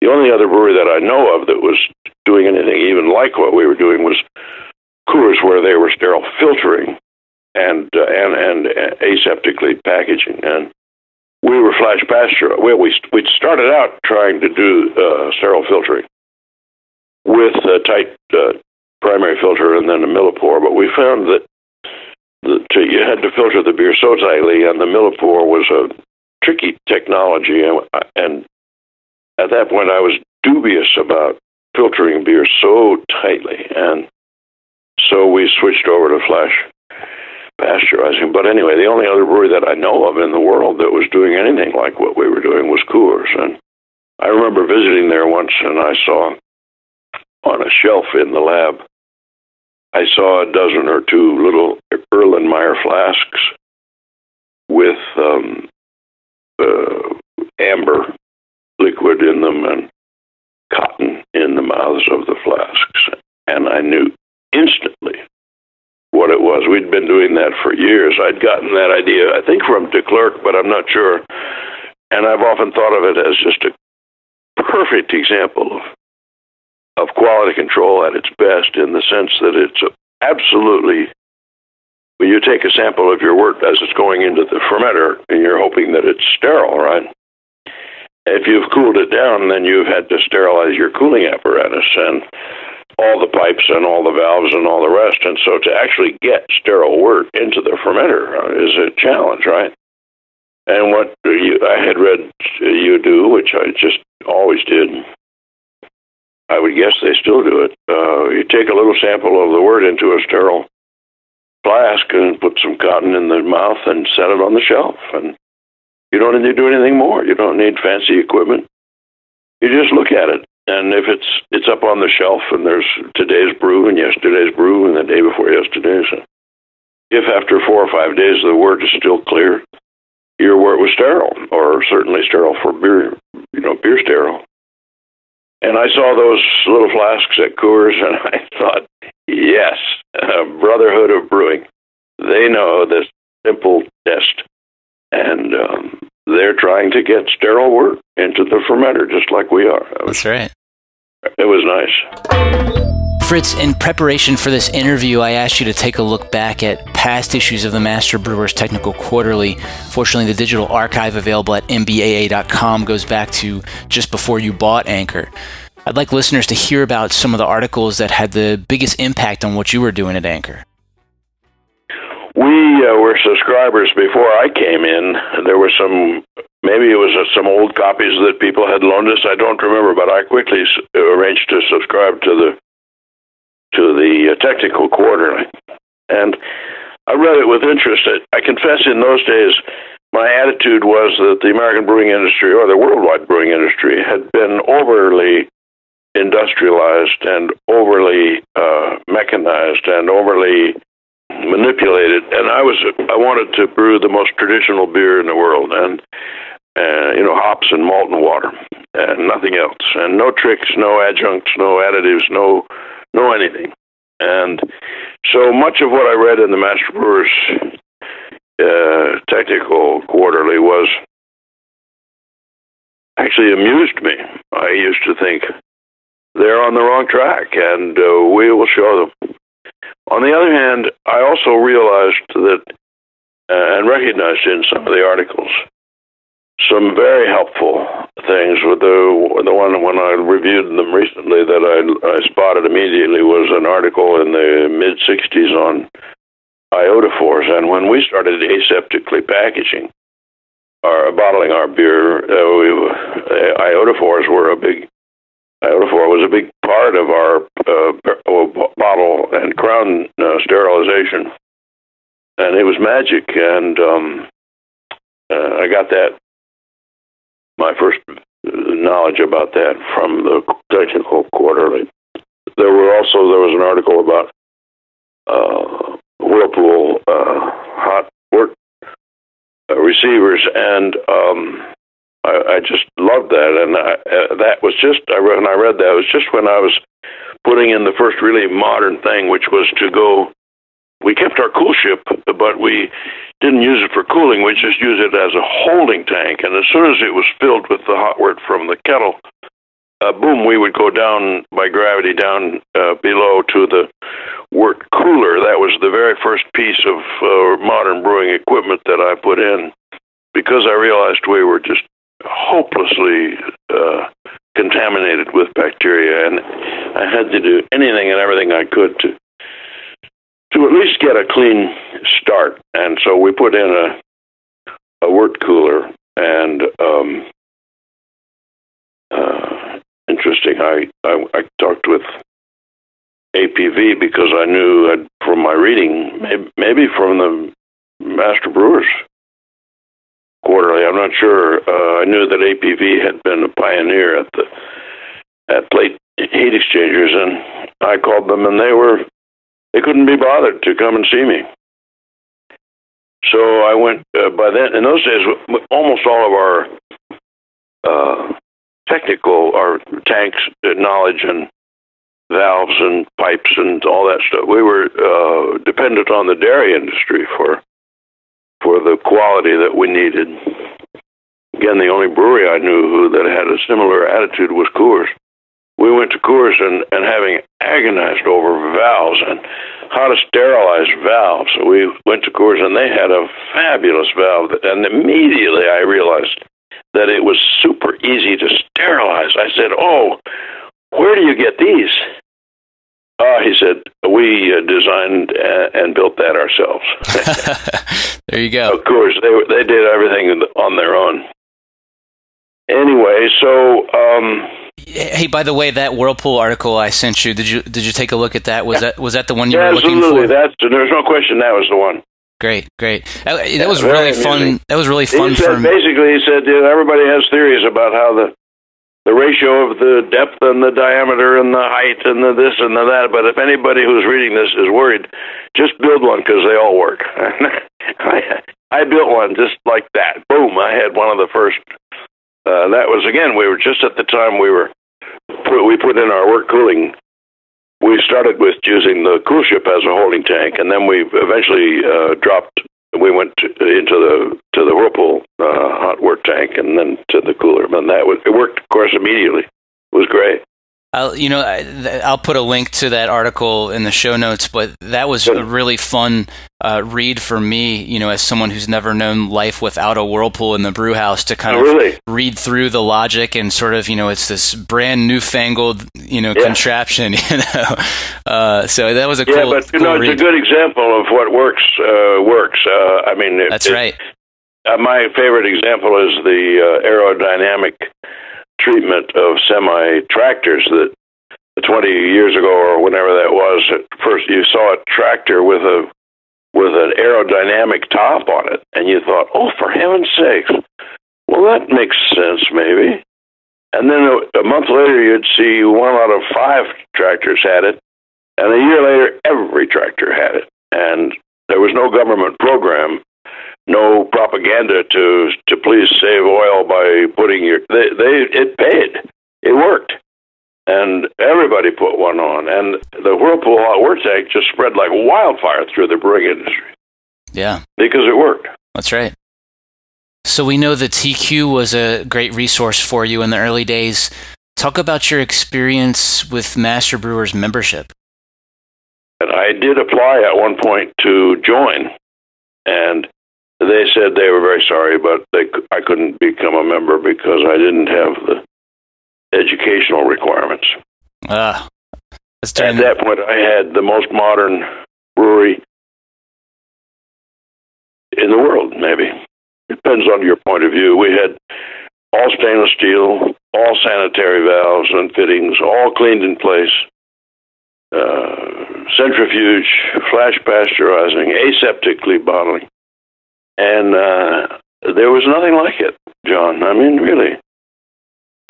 The only other brewery that I know of that was doing anything even like what we were doing was Coors, where they were sterile filtering and uh, and and aseptically packaging, and we were flash pasture. Well, we we started out trying to do uh, sterile filtering with a tight uh, primary filter and then a millipore, but we found that that you had to filter the beer so tightly, and the millipore was a tricky technology, and, and at that point I was dubious about filtering beer so tightly, and so we switched over to flash pasteurizing. But anyway, the only other brewery that I know of in the world that was doing anything like what we were doing was Coors, and I remember visiting there once, and I saw on a shelf in the lab I saw a dozen or two little Erlenmeyer flasks with um, uh, amber liquid in them and cotton in the mouths of the flasks. And I knew instantly what it was. We'd been doing that for years. I'd gotten that idea, I think, from De Clerck, but I'm not sure. And I've often thought of it as just a perfect example of of quality control at its best in the sense that it's absolutely when you take a sample of your wort as it's going into the fermenter and you're hoping that it's sterile, right? If you've cooled it down, then you've had to sterilize your cooling apparatus and all the pipes and all the valves and all the rest. And so to actually get sterile wort into the fermenter uh, is a challenge, right? And what you, I had read you do, which I just always did, I would guess they still do it. Uh, you take a little sample of the wort into a sterile flask and put some cotton in the mouth and set it on the shelf. And you don't need to do anything more. You don't need fancy equipment. You just look at it. And if it's it's up on the shelf and there's today's brew and yesterday's brew and the day before yesterday's, if after four or five days the wort is still clear, your wort was sterile, or certainly sterile for beer, you know, beer sterile. And I saw those little flasks at Coors, and <laughs> I thought, yes, Brotherhood of Brewing. They know this simple test, and um, they're trying to get sterile wort into the fermenter, just like we are. That's right. It was nice. Fritz, in preparation for this interview, I asked you to take a look back at past issues of the Master Brewers Technical Quarterly. Fortunately, the digital archive available at mbaa.com goes back to just before you bought Anchor. I'd like listeners to hear about some of the articles that had the biggest impact on what you were doing at Anchor. We uh, were subscribers before I came in. There were some, maybe it was uh, some old copies that people had loaned us. I don't remember, but I quickly s- arranged to subscribe to the to the uh, technical quarterly. And I read it with interest. I confess in those days, my attitude was that the American brewing industry or the worldwide brewing industry had been overly industrialized and overly uh, mechanized and overly manipulated. And I was I wanted to brew the most traditional beer in the world, and uh, you know hops and malt and water, and nothing else, and no tricks, no adjuncts, no additives, no know anything. And so much of what I read in the Master Brewers uh, Technical Quarterly was actually amused me. I used to think they're on the wrong track, and uh, we will show them. On the other hand, I also realized that uh, and recognized in some of the articles some very helpful things. With the the one when I reviewed them recently that I, I spotted immediately was an article in the mid '60s on iodophors, and when we started aseptically packaging our bottling our beer, uh, we, uh, iodophors were a big iodophor was a big part of our uh, bottle and crown uh, sterilization, and it was magic. And um, uh, I got that my first knowledge about that from the technical quarterly. There were also there was an article about uh, Whirlpool uh, hot wort uh, receivers, and um, I, I just loved that. And I, uh, that was just I when I read that it was just when I was putting in the first really modern thing, which was to go. We kept our cool ship, but we didn't use it for cooling. We just used it as a holding tank. And as soon as it was filled with the hot wort from the kettle, uh, boom, we would go down by gravity down uh, below to the wort cooler. That was the very first piece of uh, modern brewing equipment that I put in because I realized we were just hopelessly uh, contaminated with bacteria, and I had to do anything and everything I could to to at least get a clean start. And so we put in a a wort cooler, and um, uh, interesting. I, I I talked with APV because I knew I'd, from my reading, maybe, maybe from the Master Brewers Quarterly. I'm not sure. Uh, I knew that APV had been a pioneer at the at plate heat exchangers, and I called them, and they were they couldn't be bothered to come and see me. So I went uh, by then. In those days, almost all of our uh, technical, our tanks uh, knowledge and valves and pipes and all that stuff. We were uh, dependent on the dairy industry for for the quality that we needed. Again, the only brewery I knew who that had a similar attitude was Coors we went to Coors and, and having agonized over valves and how to sterilize valves. So we went to Coors and they had a fabulous valve. And immediately I realized that it was super easy to sterilize. I said, Oh, where do you get these? Oh, he said, we uh, designed uh, and built that ourselves. <laughs> <laughs> there you go. Of course, they they did everything on their own. Anyway, so um, Hey, by the way, that Whirlpool article I sent you, did you did you take a look at that? Was that was that the one you yeah, were looking for? That's there's no question that was the one. Great, great. That, that was really fun. That was really fun. He said, for basically, he said you know, everybody has theories about how the the ratio of the depth and the diameter and the height and the this and the that. But if anybody who's reading this is worried, just build one because they all work. <laughs> I, I built one just like that. Boom! I had one of the first uh, that was again, we were just at the time we were put, we put in our work cooling. We started with using the cool ship as a holding tank, and then we eventually uh, dropped. We went to, into the to the whirlpool uh, hot wort tank, and then to the cooler. And that was it worked, of course, immediately. It was great. I'll, you know, I'll put a link to that article in the show notes, but that was a really fun uh, read for me, you know, as someone who's never known life without a whirlpool in the brew house to kind oh, of really? read through the logic and sort of, you know, it's this brand newfangled, you know, yeah. contraption, <laughs> you know. Uh, so that was a yeah, cool but, you cool know, read. it's a good example of what works, uh, works. Uh, I mean, it, That's it, right. Uh, my favorite example is the uh, aerodynamic treatment of semi tractors that 20 years ago or whenever that was, at first you saw a tractor with a with an aerodynamic top on it, and you thought, "Oh, for heaven's sakes!" Well, that makes sense, maybe. And then a, a month later, you'd see one out of five tractors had it, and a year later, every tractor had it. And there was no government program, no propaganda to to please save oil by putting your. They, they it paid. It worked and everybody put one on. And the Whirlpool hot wort tank just spread like wildfire through the brewing industry. Yeah, because it worked. That's right. So we know that TQ was a great resource for you in the early days. Talk about your experience with Master Brewers membership. And I did apply at one point to join, and they said they were very sorry, but they, I couldn't become a member because I didn't have the educational requirements. Ah, At that point, I had the most modern brewery in the world, maybe. It depends on your point of view. We had all stainless steel, all sanitary valves and fittings, all cleaned in place. Uh, centrifuge, flash pasteurizing, aseptically bottling. And uh, there was nothing like it, John. I mean, really.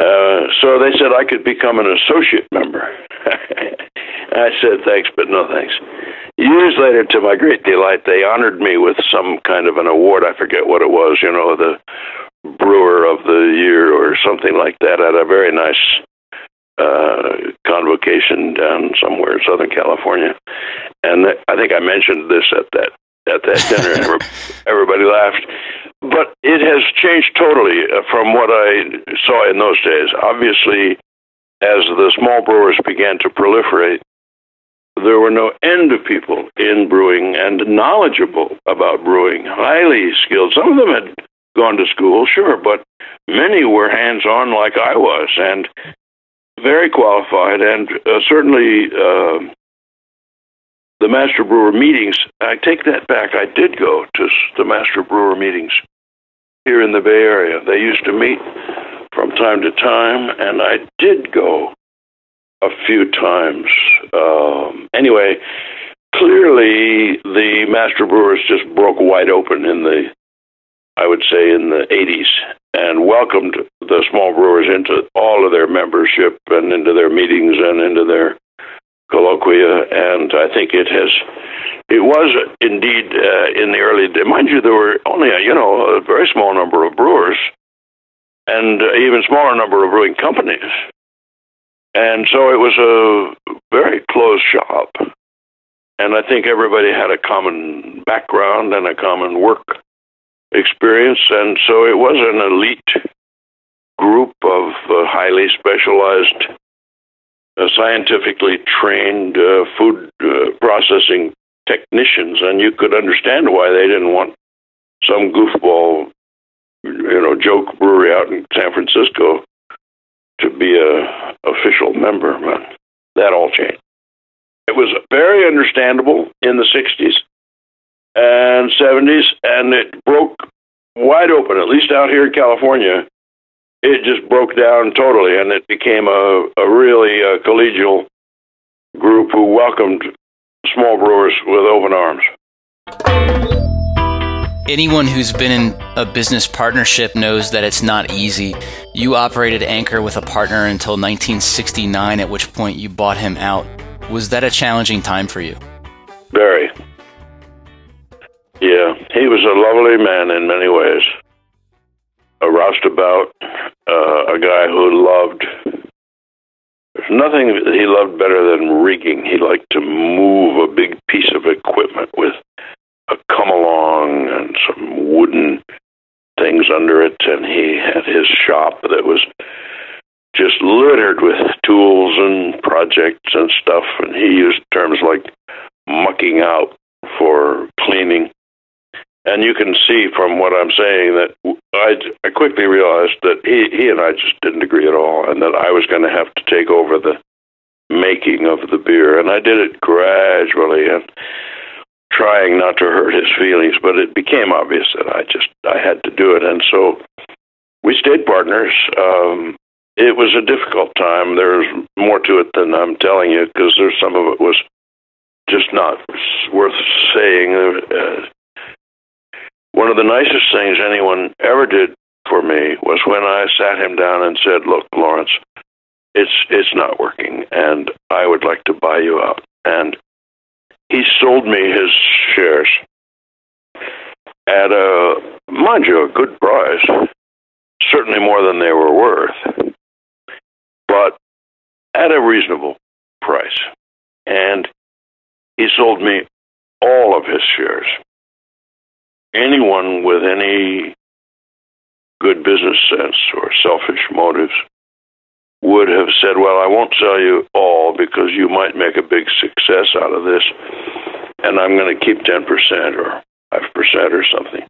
Uh, so they said I could become an associate member. <laughs> I said thanks, but no thanks. Years later, to my great delight, they honored me with some kind of an award. I forget what it was, you know, the brewer of the year or something like that at a very nice uh, convocation down somewhere in Southern California. And I think I mentioned this at that at that dinner, and everybody <laughs> laughed. But it has changed totally uh, from what I saw in those days. Obviously, as the small brewers began to proliferate, there were no end of people in brewing and knowledgeable about brewing, highly skilled. Some of them had gone to school, sure, but many were hands on like I was and very qualified and uh, certainly uh, the master brewer meetings. I take that back. I did go to the master brewer meetings here in the Bay Area. They used to meet from time to time, and I did go a few times. Um, anyway, clearly the master brewers just broke wide open in the, I would say, in the 80s and welcomed the small brewers into all of their membership and into their meetings and into their colloquia. And I think it has, it was indeed uh, in the early, mind you, there were only, a, you know, a very small number of brewers and uh, even smaller number of brewing companies. And so it was a very closed shop. And I think everybody had a common background and a common work experience. And so it was an elite group of uh, highly specialized, scientifically trained uh, food uh, processing technicians. And you could understand why they didn't want some goofball, you know, joke brewery out in San Francisco to be a official member, but that all changed. It was very understandable in the 60s and 70s, and it broke wide open, at least out here in California. It just broke down totally, and it became a, a really uh, collegial group who welcomed small brewers with open arms anyone who's been in a business partnership knows that it's not easy. You operated Anchor with a partner until 1969, at which point you bought him out. Was that a challenging time for you? Very. Yeah, he was a lovely man in many ways. A roustabout, uh, a guy who loved. There's nothing he loved better than rigging. He liked to move a big piece of equipment with a come along and some wooden things under it, and he had his shop that was just littered with tools and projects and stuff, and he used terms like mucking out for cleaning. And you can see from what I'm saying that I, I quickly realized that he, he and I just didn't agree at all, and that I was going to have to take over the making of the beer. And I did it gradually, and trying not to hurt his feelings, but it became obvious that I just I had to do it, and so we stayed partners. Um, it was a difficult time. There's more to it than I'm telling you because there's some of it was just not worth saying. Uh, one of the nicest things anyone ever did for me was when I sat him down and said, "Look, Lawrence, it's it's not working, and I would like to buy you out." And he sold me his shares at a, mind you, a good price, certainly more than they were worth, but at a reasonable price. And he sold me all of his shares. Anyone with any good business sense or selfish motives would have said, Well, I won't sell you all because you might make a big success out of this, and I'm going to keep 10% or 5% or something.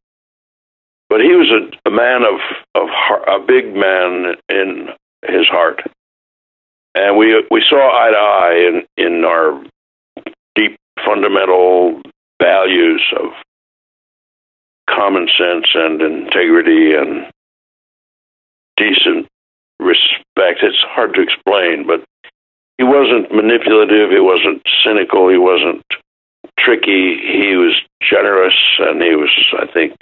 But he was a, a man of, of heart, a big man in his heart. And we, we saw eye to eye in, in our deep fundamental values of common sense and integrity and decent respect. It's hard to explain, but he wasn't manipulative. He wasn't cynical. He wasn't tricky. He was generous, and he was, I think,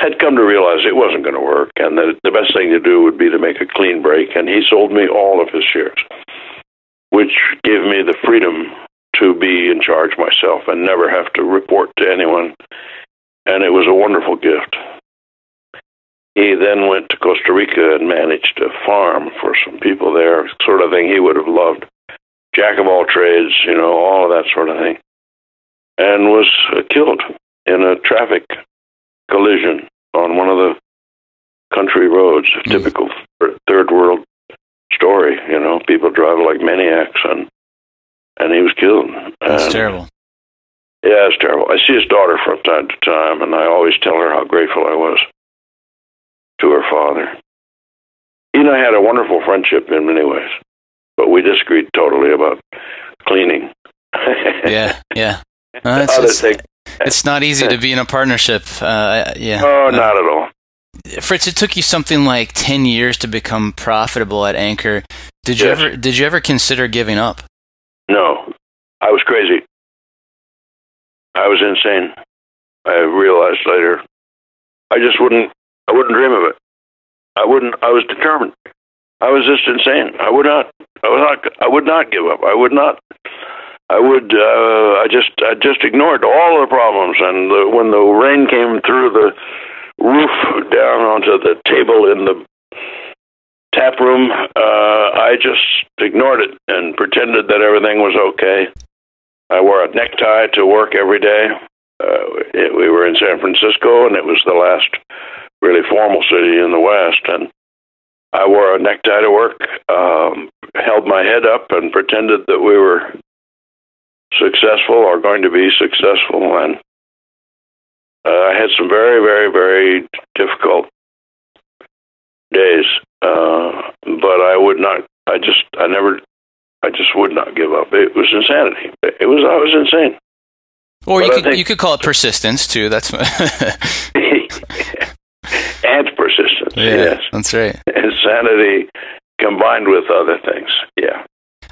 had come to realize it wasn't going to work, and that the best thing to do would be to make a clean break. And he sold me all of his shares, which gave me the freedom to be in charge myself and never have to report to anyone. And it was a wonderful gift. He then went to Costa Rica and managed a farm for some people there, sort of thing he would have loved. Jack of all trades, you know, all of that sort of thing. And was killed in a traffic collision on one of the country roads. A hmm. typical third world story, you know. People drive like maniacs, and and he was killed. That's And- terrible. Yeah, it's terrible. I see his daughter from time to time, and I always tell her how grateful I was to her father. He and I had a wonderful friendship in many ways, but we disagreed totally about cleaning. <laughs> Yeah, yeah. Uh, it's, it's, thing- it's not easy to be in a partnership. Uh, yeah. oh, not at all. Fritz, it took you something like ten years to become profitable at Anchor. Did you Yes. ever did you ever consider giving up? No, I was crazy. I was insane. I realized later. I just wouldn't. I wouldn't dream of it. I wouldn't. I was determined. I was just insane. I would not. I would not. I would not give up. I would not. I would. Uh, I just. I just ignored all the problems. And the, when the rain came through the roof down onto the table in the tap room, uh, I just ignored it and pretended that everything was okay. I wore a necktie to work every day. Uh, it, we were in San Francisco, and it was the last really formal city in the West. And I wore a necktie to work, um, held my head up, and pretended that we were successful or going to be successful. And uh, I had some very, very, very difficult days, uh, but I would not. I just, I never, I just would not give up. It was insanity. It was, I was insane. Or you But could think- you could call it persistence too. That's <laughs> and persistence. yeah, Yes, that's right. insanity combined with other things. Yeah.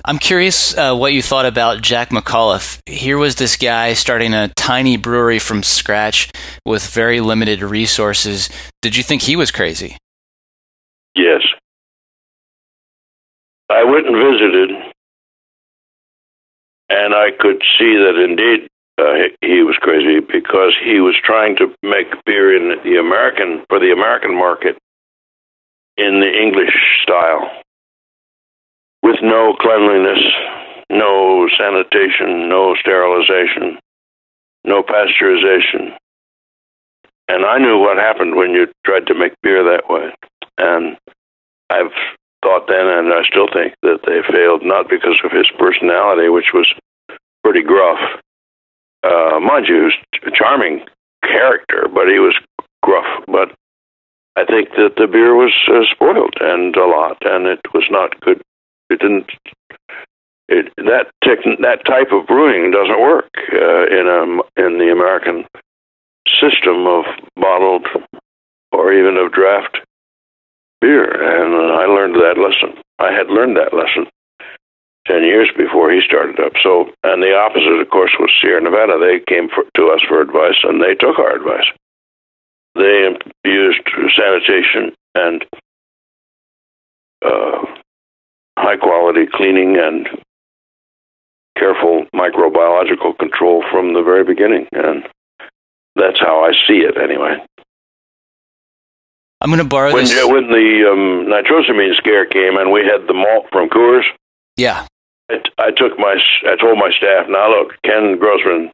I'm curious uh, what you thought about Jack McAuliffe. Here was this guy starting a tiny brewery from scratch with very limited resources. Did you think he was crazy? Yes. I went and visited, and I could see that indeed uh, he was crazy because he was trying to make beer in the American for the American market in the English style, with no cleanliness, no sanitation, no sterilization, no pasteurization. And I knew what happened when you tried to make beer that way. And I've thought then, and I still think that they failed not because of his personality, which was pretty gruff. Uh, mind you, he was a charming character, but he was gruff. But I think that the beer was uh, spoiled and a lot, and it was not good. It didn't. It, that tech, that type of brewing doesn't work uh, in a in the American system of bottled or even of draft beer, and I learned that lesson. I had learned that lesson ten years before he started up. So, and the opposite, of course, was Sierra Nevada. They came for, to us for advice, and they took our advice. They used sanitation and uh, high quality cleaning and careful microbiological control from the very beginning, and that's how I see it anyway. I'm going to borrow When, this. when the um, nitrosamine scare came and we had the malt from Coors, yeah, I, I took my, I told my staff, now look, Ken Grossman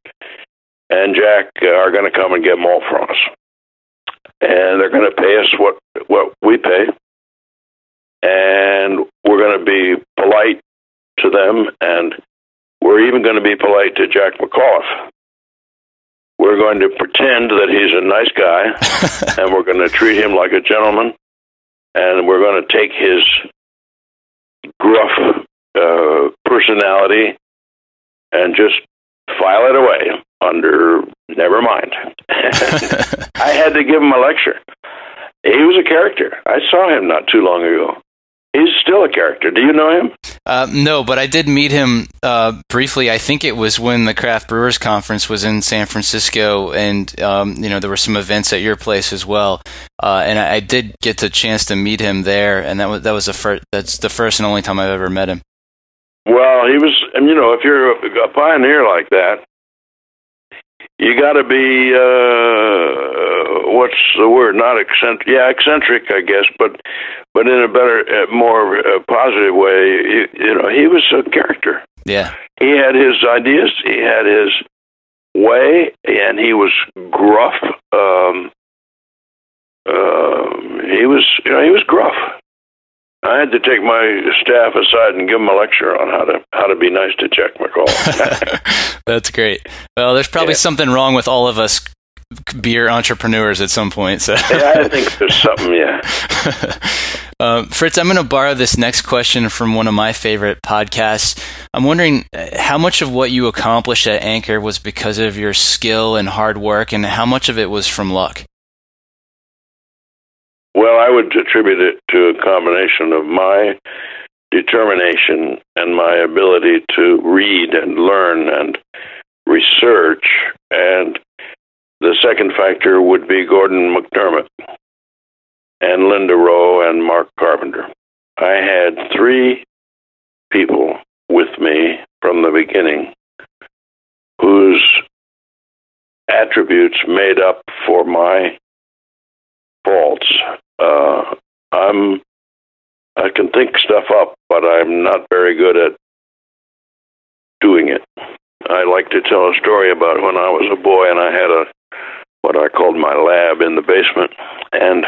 and Jack are going to come and get malt from us, and they're going to pay us what what we pay, and we're going to be polite to them, and we're even going to be polite to Jack McAuliffe. We're going to pretend that he's a nice guy, <laughs> and we're going to treat him like a gentleman, and we're going to take his gruff uh, personality and just file it away under never mind. <laughs> <laughs> I had to give him a lecture. He was a character. I saw him not too long ago. He's still a character. Do you know him? Uh, no, but I did meet him uh, briefly. I think it was when the Craft Brewers Conference was in San Francisco, and um, you know there were some events at your place as well. Uh, and I, I, did get the chance to meet him there, and that was that was the first. That's the first and only time I've ever met him. Well, he was, and you know, if you're a, a pioneer like that, you got to be uh, what's the word? Not eccentric. Yeah, eccentric, I guess, but but in a better, uh, more uh, positive way. You, you know, he was a character. Yeah, he had his ideas. He had his way, and he was gruff. Um, uh, he was, you know, he was gruff. I had to take my staff aside and give them a lecture on how to how to be nice to Jack McCall. <laughs> That's great. Well, there's probably yeah. something wrong with all of us beer entrepreneurs at some point. So yeah, I think there's something. Yeah. <laughs> Uh, Fritz, I'm going to borrow this next question from one of my favorite podcasts. I'm wondering uh, how much of what you accomplished at Anchor was because of your skill and hard work, and how much of it was from luck. Well, I would attribute it to a combination of my determination and my ability to read and learn and research. And the second factor would be Gordon McDermott and Linda Rowe and Mark Carpenter. I had three people with me from the beginning whose attributes made up for my faults. Uh, I'm I can think stuff up, but I'm not very good at doing it. I like to tell a story about when I was a boy and I had a what I called my lab in the basement, and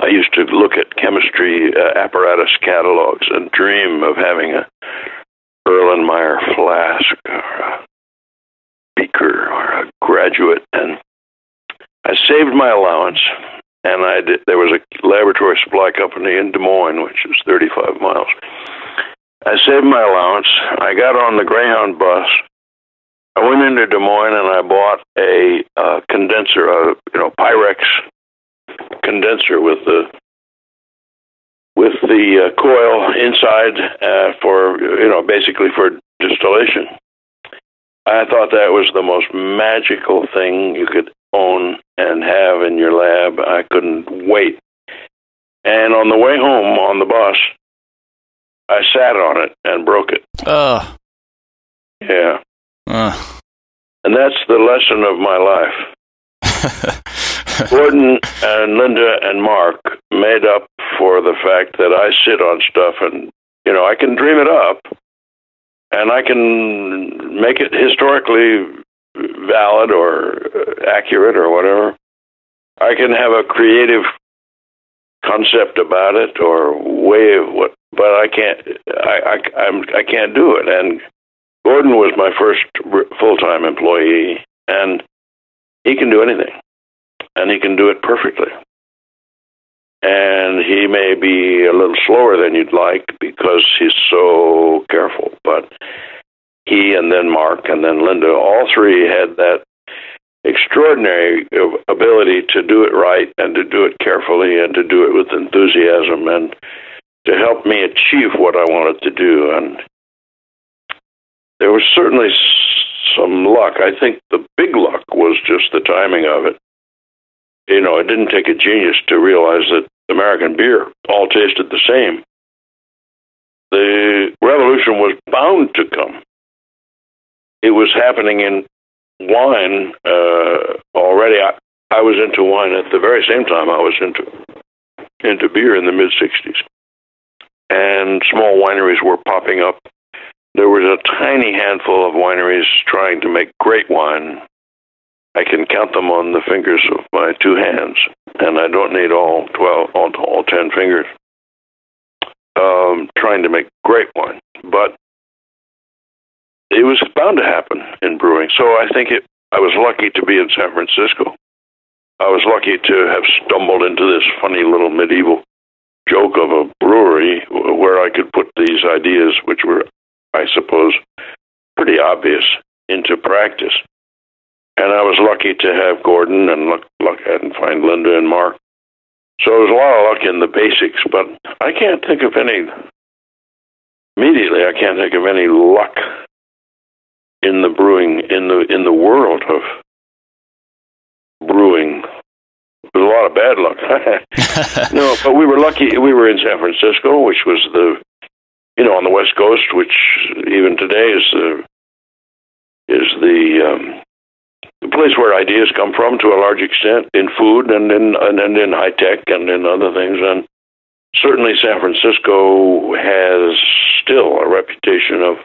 I used to look at chemistry uh, apparatus catalogs and dream of having a Erlenmeyer flask or a beaker or a graduate, and I saved my allowance, and I did, there was a laboratory supply company in Des Moines, which is 35 miles. I saved my allowance. I got on the Greyhound bus. I went into Des Moines and I bought a uh, condenser, a you know Pyrex condenser with the with the uh, coil inside uh, for you know basically for distillation. I thought that was the most magical thing you could own and have in your lab. I couldn't wait. And on the way home on the bus, I sat on it and broke it. Oh. Yeah. Uh. And that's the lesson of my life. <laughs> Gordon and Linda and Mark made up for the fact that I sit on stuff and, you know, I can dream it up and I can make it historically valid or uh, accurate or whatever. I can have a creative concept about it or way of what, but I can't. I I I'm, I can't do it. And Gordon was my first full time employee, and he can do anything, and he can do it perfectly. And he may be a little slower than you'd like because he's so careful, but he and then Mark and then Linda, all three had that extraordinary ability to do it right and to do it carefully and to do it with enthusiasm and to help me achieve what I wanted to do. And there was certainly some luck. I think the big luck was just the timing of it. You know, it didn't take a genius to realize that American beer all tasted the same. The revolution was bound to come it was happening in wine uh, already. I, I was into wine at the very same time I was into into beer in the mid '60s, and small wineries were popping up. There was a tiny handful of wineries trying to make great wine. I can count them on the fingers of my two hands, and I don't need all twelve, all, all ten fingers. Um, trying to make great wine, but it was bound to happen in brewing. So I think it. I was lucky to be in San Francisco. I was lucky to have stumbled into this funny little medieval joke of a brewery where I could put these ideas, which were, I suppose, pretty obvious, into practice. And I was lucky to have Gordon and look, look and find Linda and Mark So there's a lot of luck in the basics, but I can't think of any immediately. I can't think of any luck in the brewing in the in the world of brewing. There's a lot of bad luck. <laughs> <laughs> no, but we were lucky. We were in San Francisco, which was the you know on the West Coast, which even today is the is the um, the place where ideas come from to a large extent in food and in and, and in high tech and in other things and certainly San Francisco has still a reputation of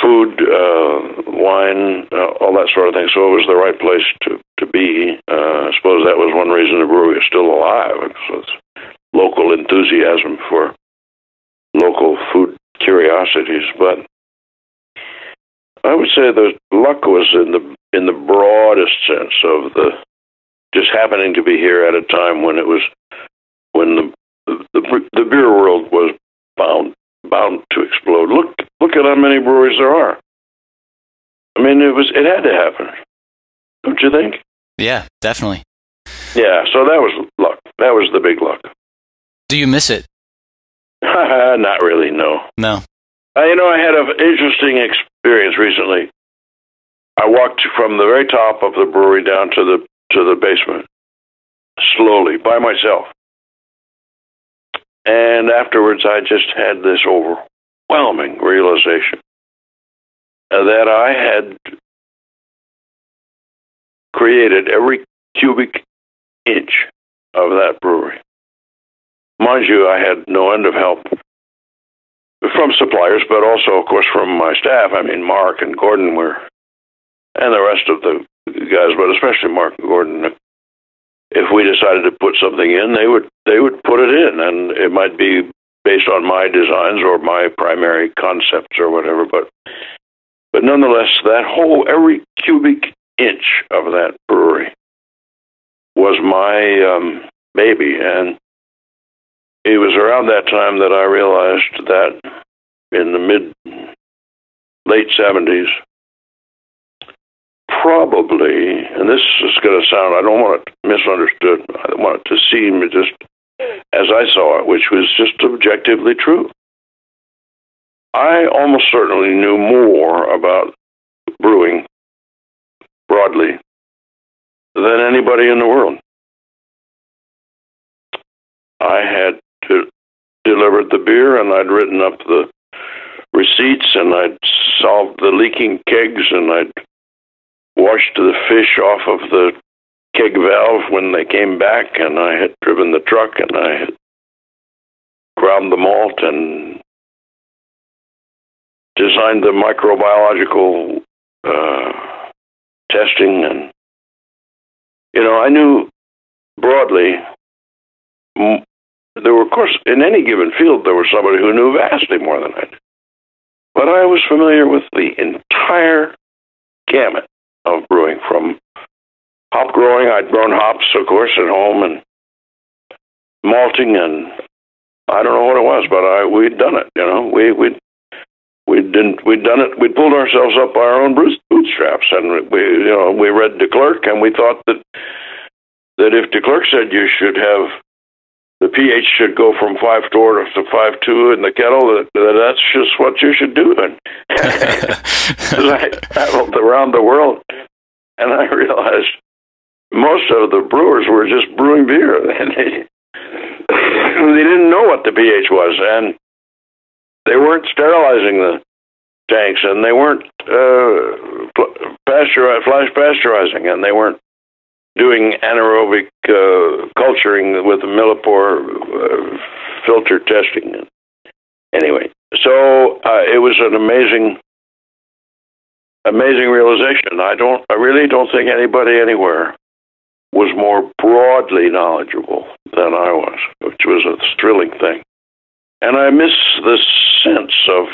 food, uh, wine, uh, all that sort of thing. So it was the right place to to be. Uh, I suppose that was one reason the brewery is still alive. So it's local enthusiasm for local food curiosities, but I would say the luck was in the in the broadest sense of the just happening to be here at a time when it was when the the, the beer world was bound bound to explode. Look look at how many breweries there are. I mean, it was it had to happen, don't you think? Yeah, definitely. Yeah, so that was luck. That was the big luck. Do you miss it? <laughs> Not really. No. No. Uh, you know, I had an interesting experience recently. I walked from the very top of the brewery down to the to the basement slowly by myself. And afterwards, I just had this overwhelming realization uh, that I had created every cubic inch of that brewery. Mind you, I had no end of help from suppliers, but also, of course, from my staff. I mean, Mark and Gordon were, and the rest of the guys, but especially Mark and Gordon. If we decided to put something in, they would they would put it in, and it might be based on my designs or my primary concepts or whatever. But but nonetheless, that whole every cubic inch of that brewery was my um, baby, and it was around that time that I realized that in the mid late seventies, probably, and this is going to sound, I don't want it misunderstood. I want it to seem just as I saw it, which was just objectively true. I almost certainly knew more about brewing broadly than anybody in the world. I had to delivered the beer, and I'd written up the receipts, and I'd solved the leaking kegs, and I'd washed the fish off of the keg valve when they came back, and I had driven the truck, and I had ground the malt and designed the microbiological uh, testing, and you know, I knew broadly there were, of course, in any given field, there was somebody who knew vastly more than I did. But I was familiar with the entire gamut of brewing from hop growing. I'd grown hops, of course, at home and malting, and I don't know what it was, but I we'd done it. You know, we we we didn't we'd done it. We pulled ourselves up by our own boots bootstraps, and we you know we read De Clerck, and we thought that that if De Clerck said you should have the pH should go from five four to five two in the kettle. That, that's just what you should do. And I traveled around the world, and I realized most of the brewers were just brewing beer, <laughs> and they <coughs> they didn't know what the pH was, and they weren't sterilizing the tanks, and they weren't uh, pasteur flash pasteurizing, and they weren't doing anaerobic uh, culturing with the millipore uh, filter testing. Anyway, so uh, it was an amazing, amazing realization. I don't, I really don't think anybody anywhere was more broadly knowledgeable than I was, which was a thrilling thing. And I miss the sense of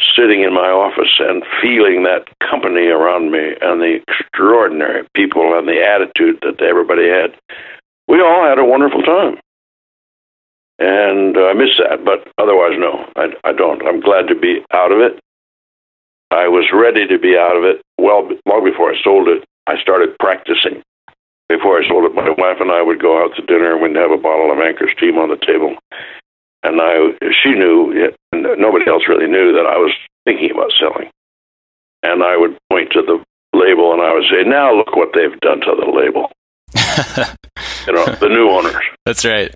sitting in my office and feeling that company around me and the extraordinary people and the attitude that everybody had. We all had a wonderful time. And uh, I miss that, but otherwise, no, I, I don't. I'm glad to be out of it. I was ready to be out of it well long before I sold it. I started practicing before I sold it, my wife and I would go out to dinner and we'd have a bottle of Anchor Steam on the table. And I, she knew, and nobody else really knew that I was thinking about selling. And I would point to the label and I would say, "Now look what they've done to the label." <laughs> you know, the new owners. That's right.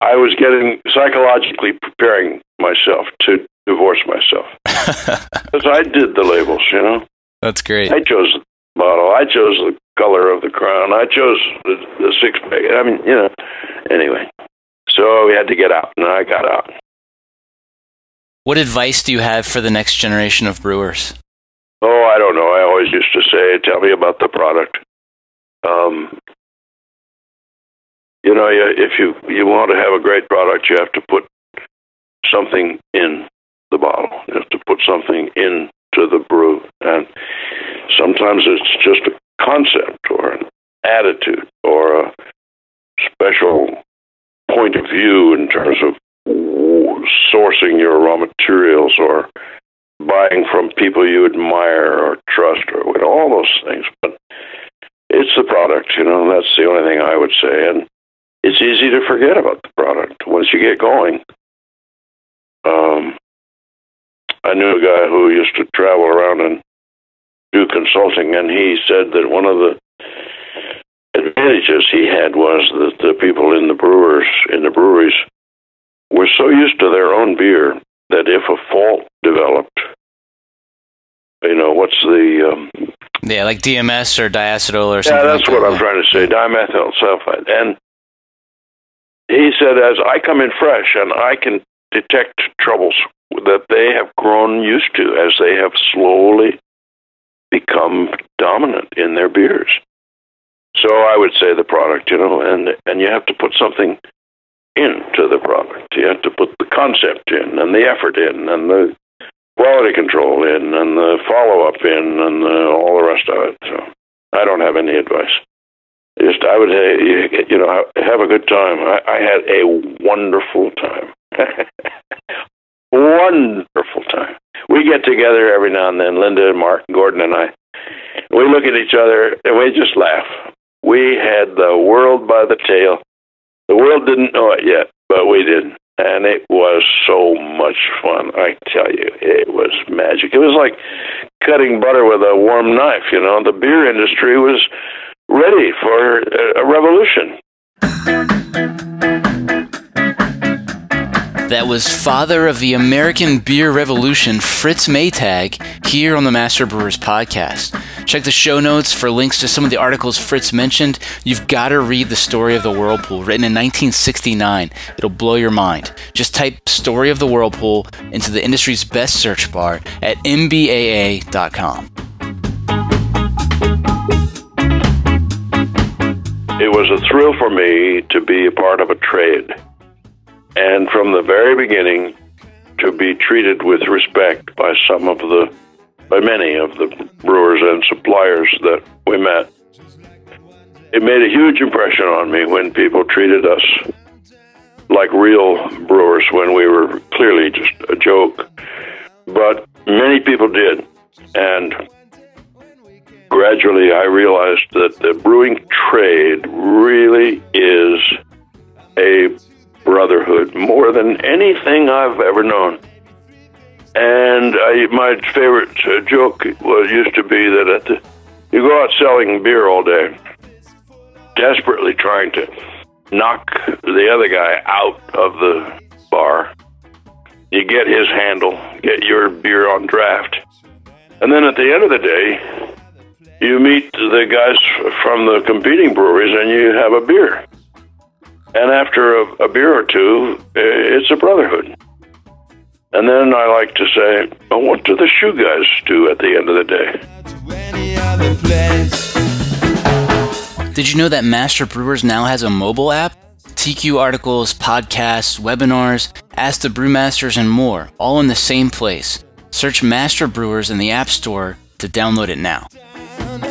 I was getting psychologically preparing myself to divorce myself <laughs> because I did the labels. You know, That's great. I chose the bottle. I chose the color of the crown. I chose the, the six pack. I mean, you know. Anyway, so we had to get out, and I got out. What advice do you have for the next generation of brewers? Oh, I don't know. I always used to say, "Tell me about the product." Um, you know, if you you want to have a great product, you have to put something in the bottle. You have to put something into the brew, and sometimes it's just a concept or an attitude or a special point of view in terms of sourcing your raw materials or buying from people you admire or trust or with all those things. But it's the product, you know, that's the only thing I would say. And it's easy to forget about the product once you get going. Um, I knew a guy who used to travel around and do consulting, and he said that one of the advantages he had was that the people in the brewers in the breweries were so used to their own beer that if a fault developed, you know, what's the um, Yeah, like DMS or diacetyl or something. yeah, that's like what that. I'm trying to say, dimethyl sulfide. And he said, as I come in fresh and I can detect troubles that they have grown used to as they have slowly become dominant in their beers. So I would say the product, you know, and and you have to put something into the product. You have to put the concept in and the effort in and the quality control in and the follow up in and the, all the rest of it. So I don't have any advice. Just I would say, you know, have a good time. I, I had a wonderful time. <laughs> wonderful time. We get together every now and then, Linda and Mark, Gordon and I. We look at each other and we just laugh. We had the world by the tail. The world didn't know it yet, but we did. And it was so much fun. I tell you, it was magic. It was like cutting butter with a warm knife, you know. The beer industry was ready for a revolution. That was father of the American beer revolution, Fritz Maytag, here on the Master Brewers podcast. Check the show notes for links to some of the articles Fritz mentioned. You've got to read The Story of the Whirlpool, written in 1969. It'll blow your mind. Just type Story of the Whirlpool into the industry's best search bar at mbaa.com. It was a thrill for me to be a part of a trade. And from the very beginning, to be treated with respect by some of the, by many of the brewers and suppliers that we met. It made a huge impression on me when people treated us like real brewers when we were clearly just a joke. But many people did. And gradually I realized that the brewing trade really is a brotherhood more than anything I've ever known. And I, my favorite uh, joke was used to be that at the, you go out selling beer all day, desperately trying to knock the other guy out of the bar. You get his handle, get your beer on draft, and then at the end of the day, you meet the guys from the competing breweries and you have a beer. And after a, a beer or two, it's a brotherhood. And then I like to say, well, what do the shoe guys do at the end of the day? to any other place. Did you know that Master Brewers now has a mobile app? TQ articles, podcasts, webinars, Ask the Brewmasters, and more, all in the same place. Search Master Brewers in the App Store to download it now. I'm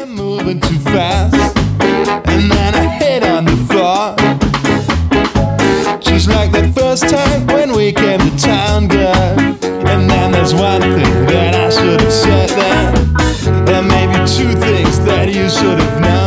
changed like the first time when we came to town, girl. And then there's one thing that I should have said then, and maybe two things that you should have known.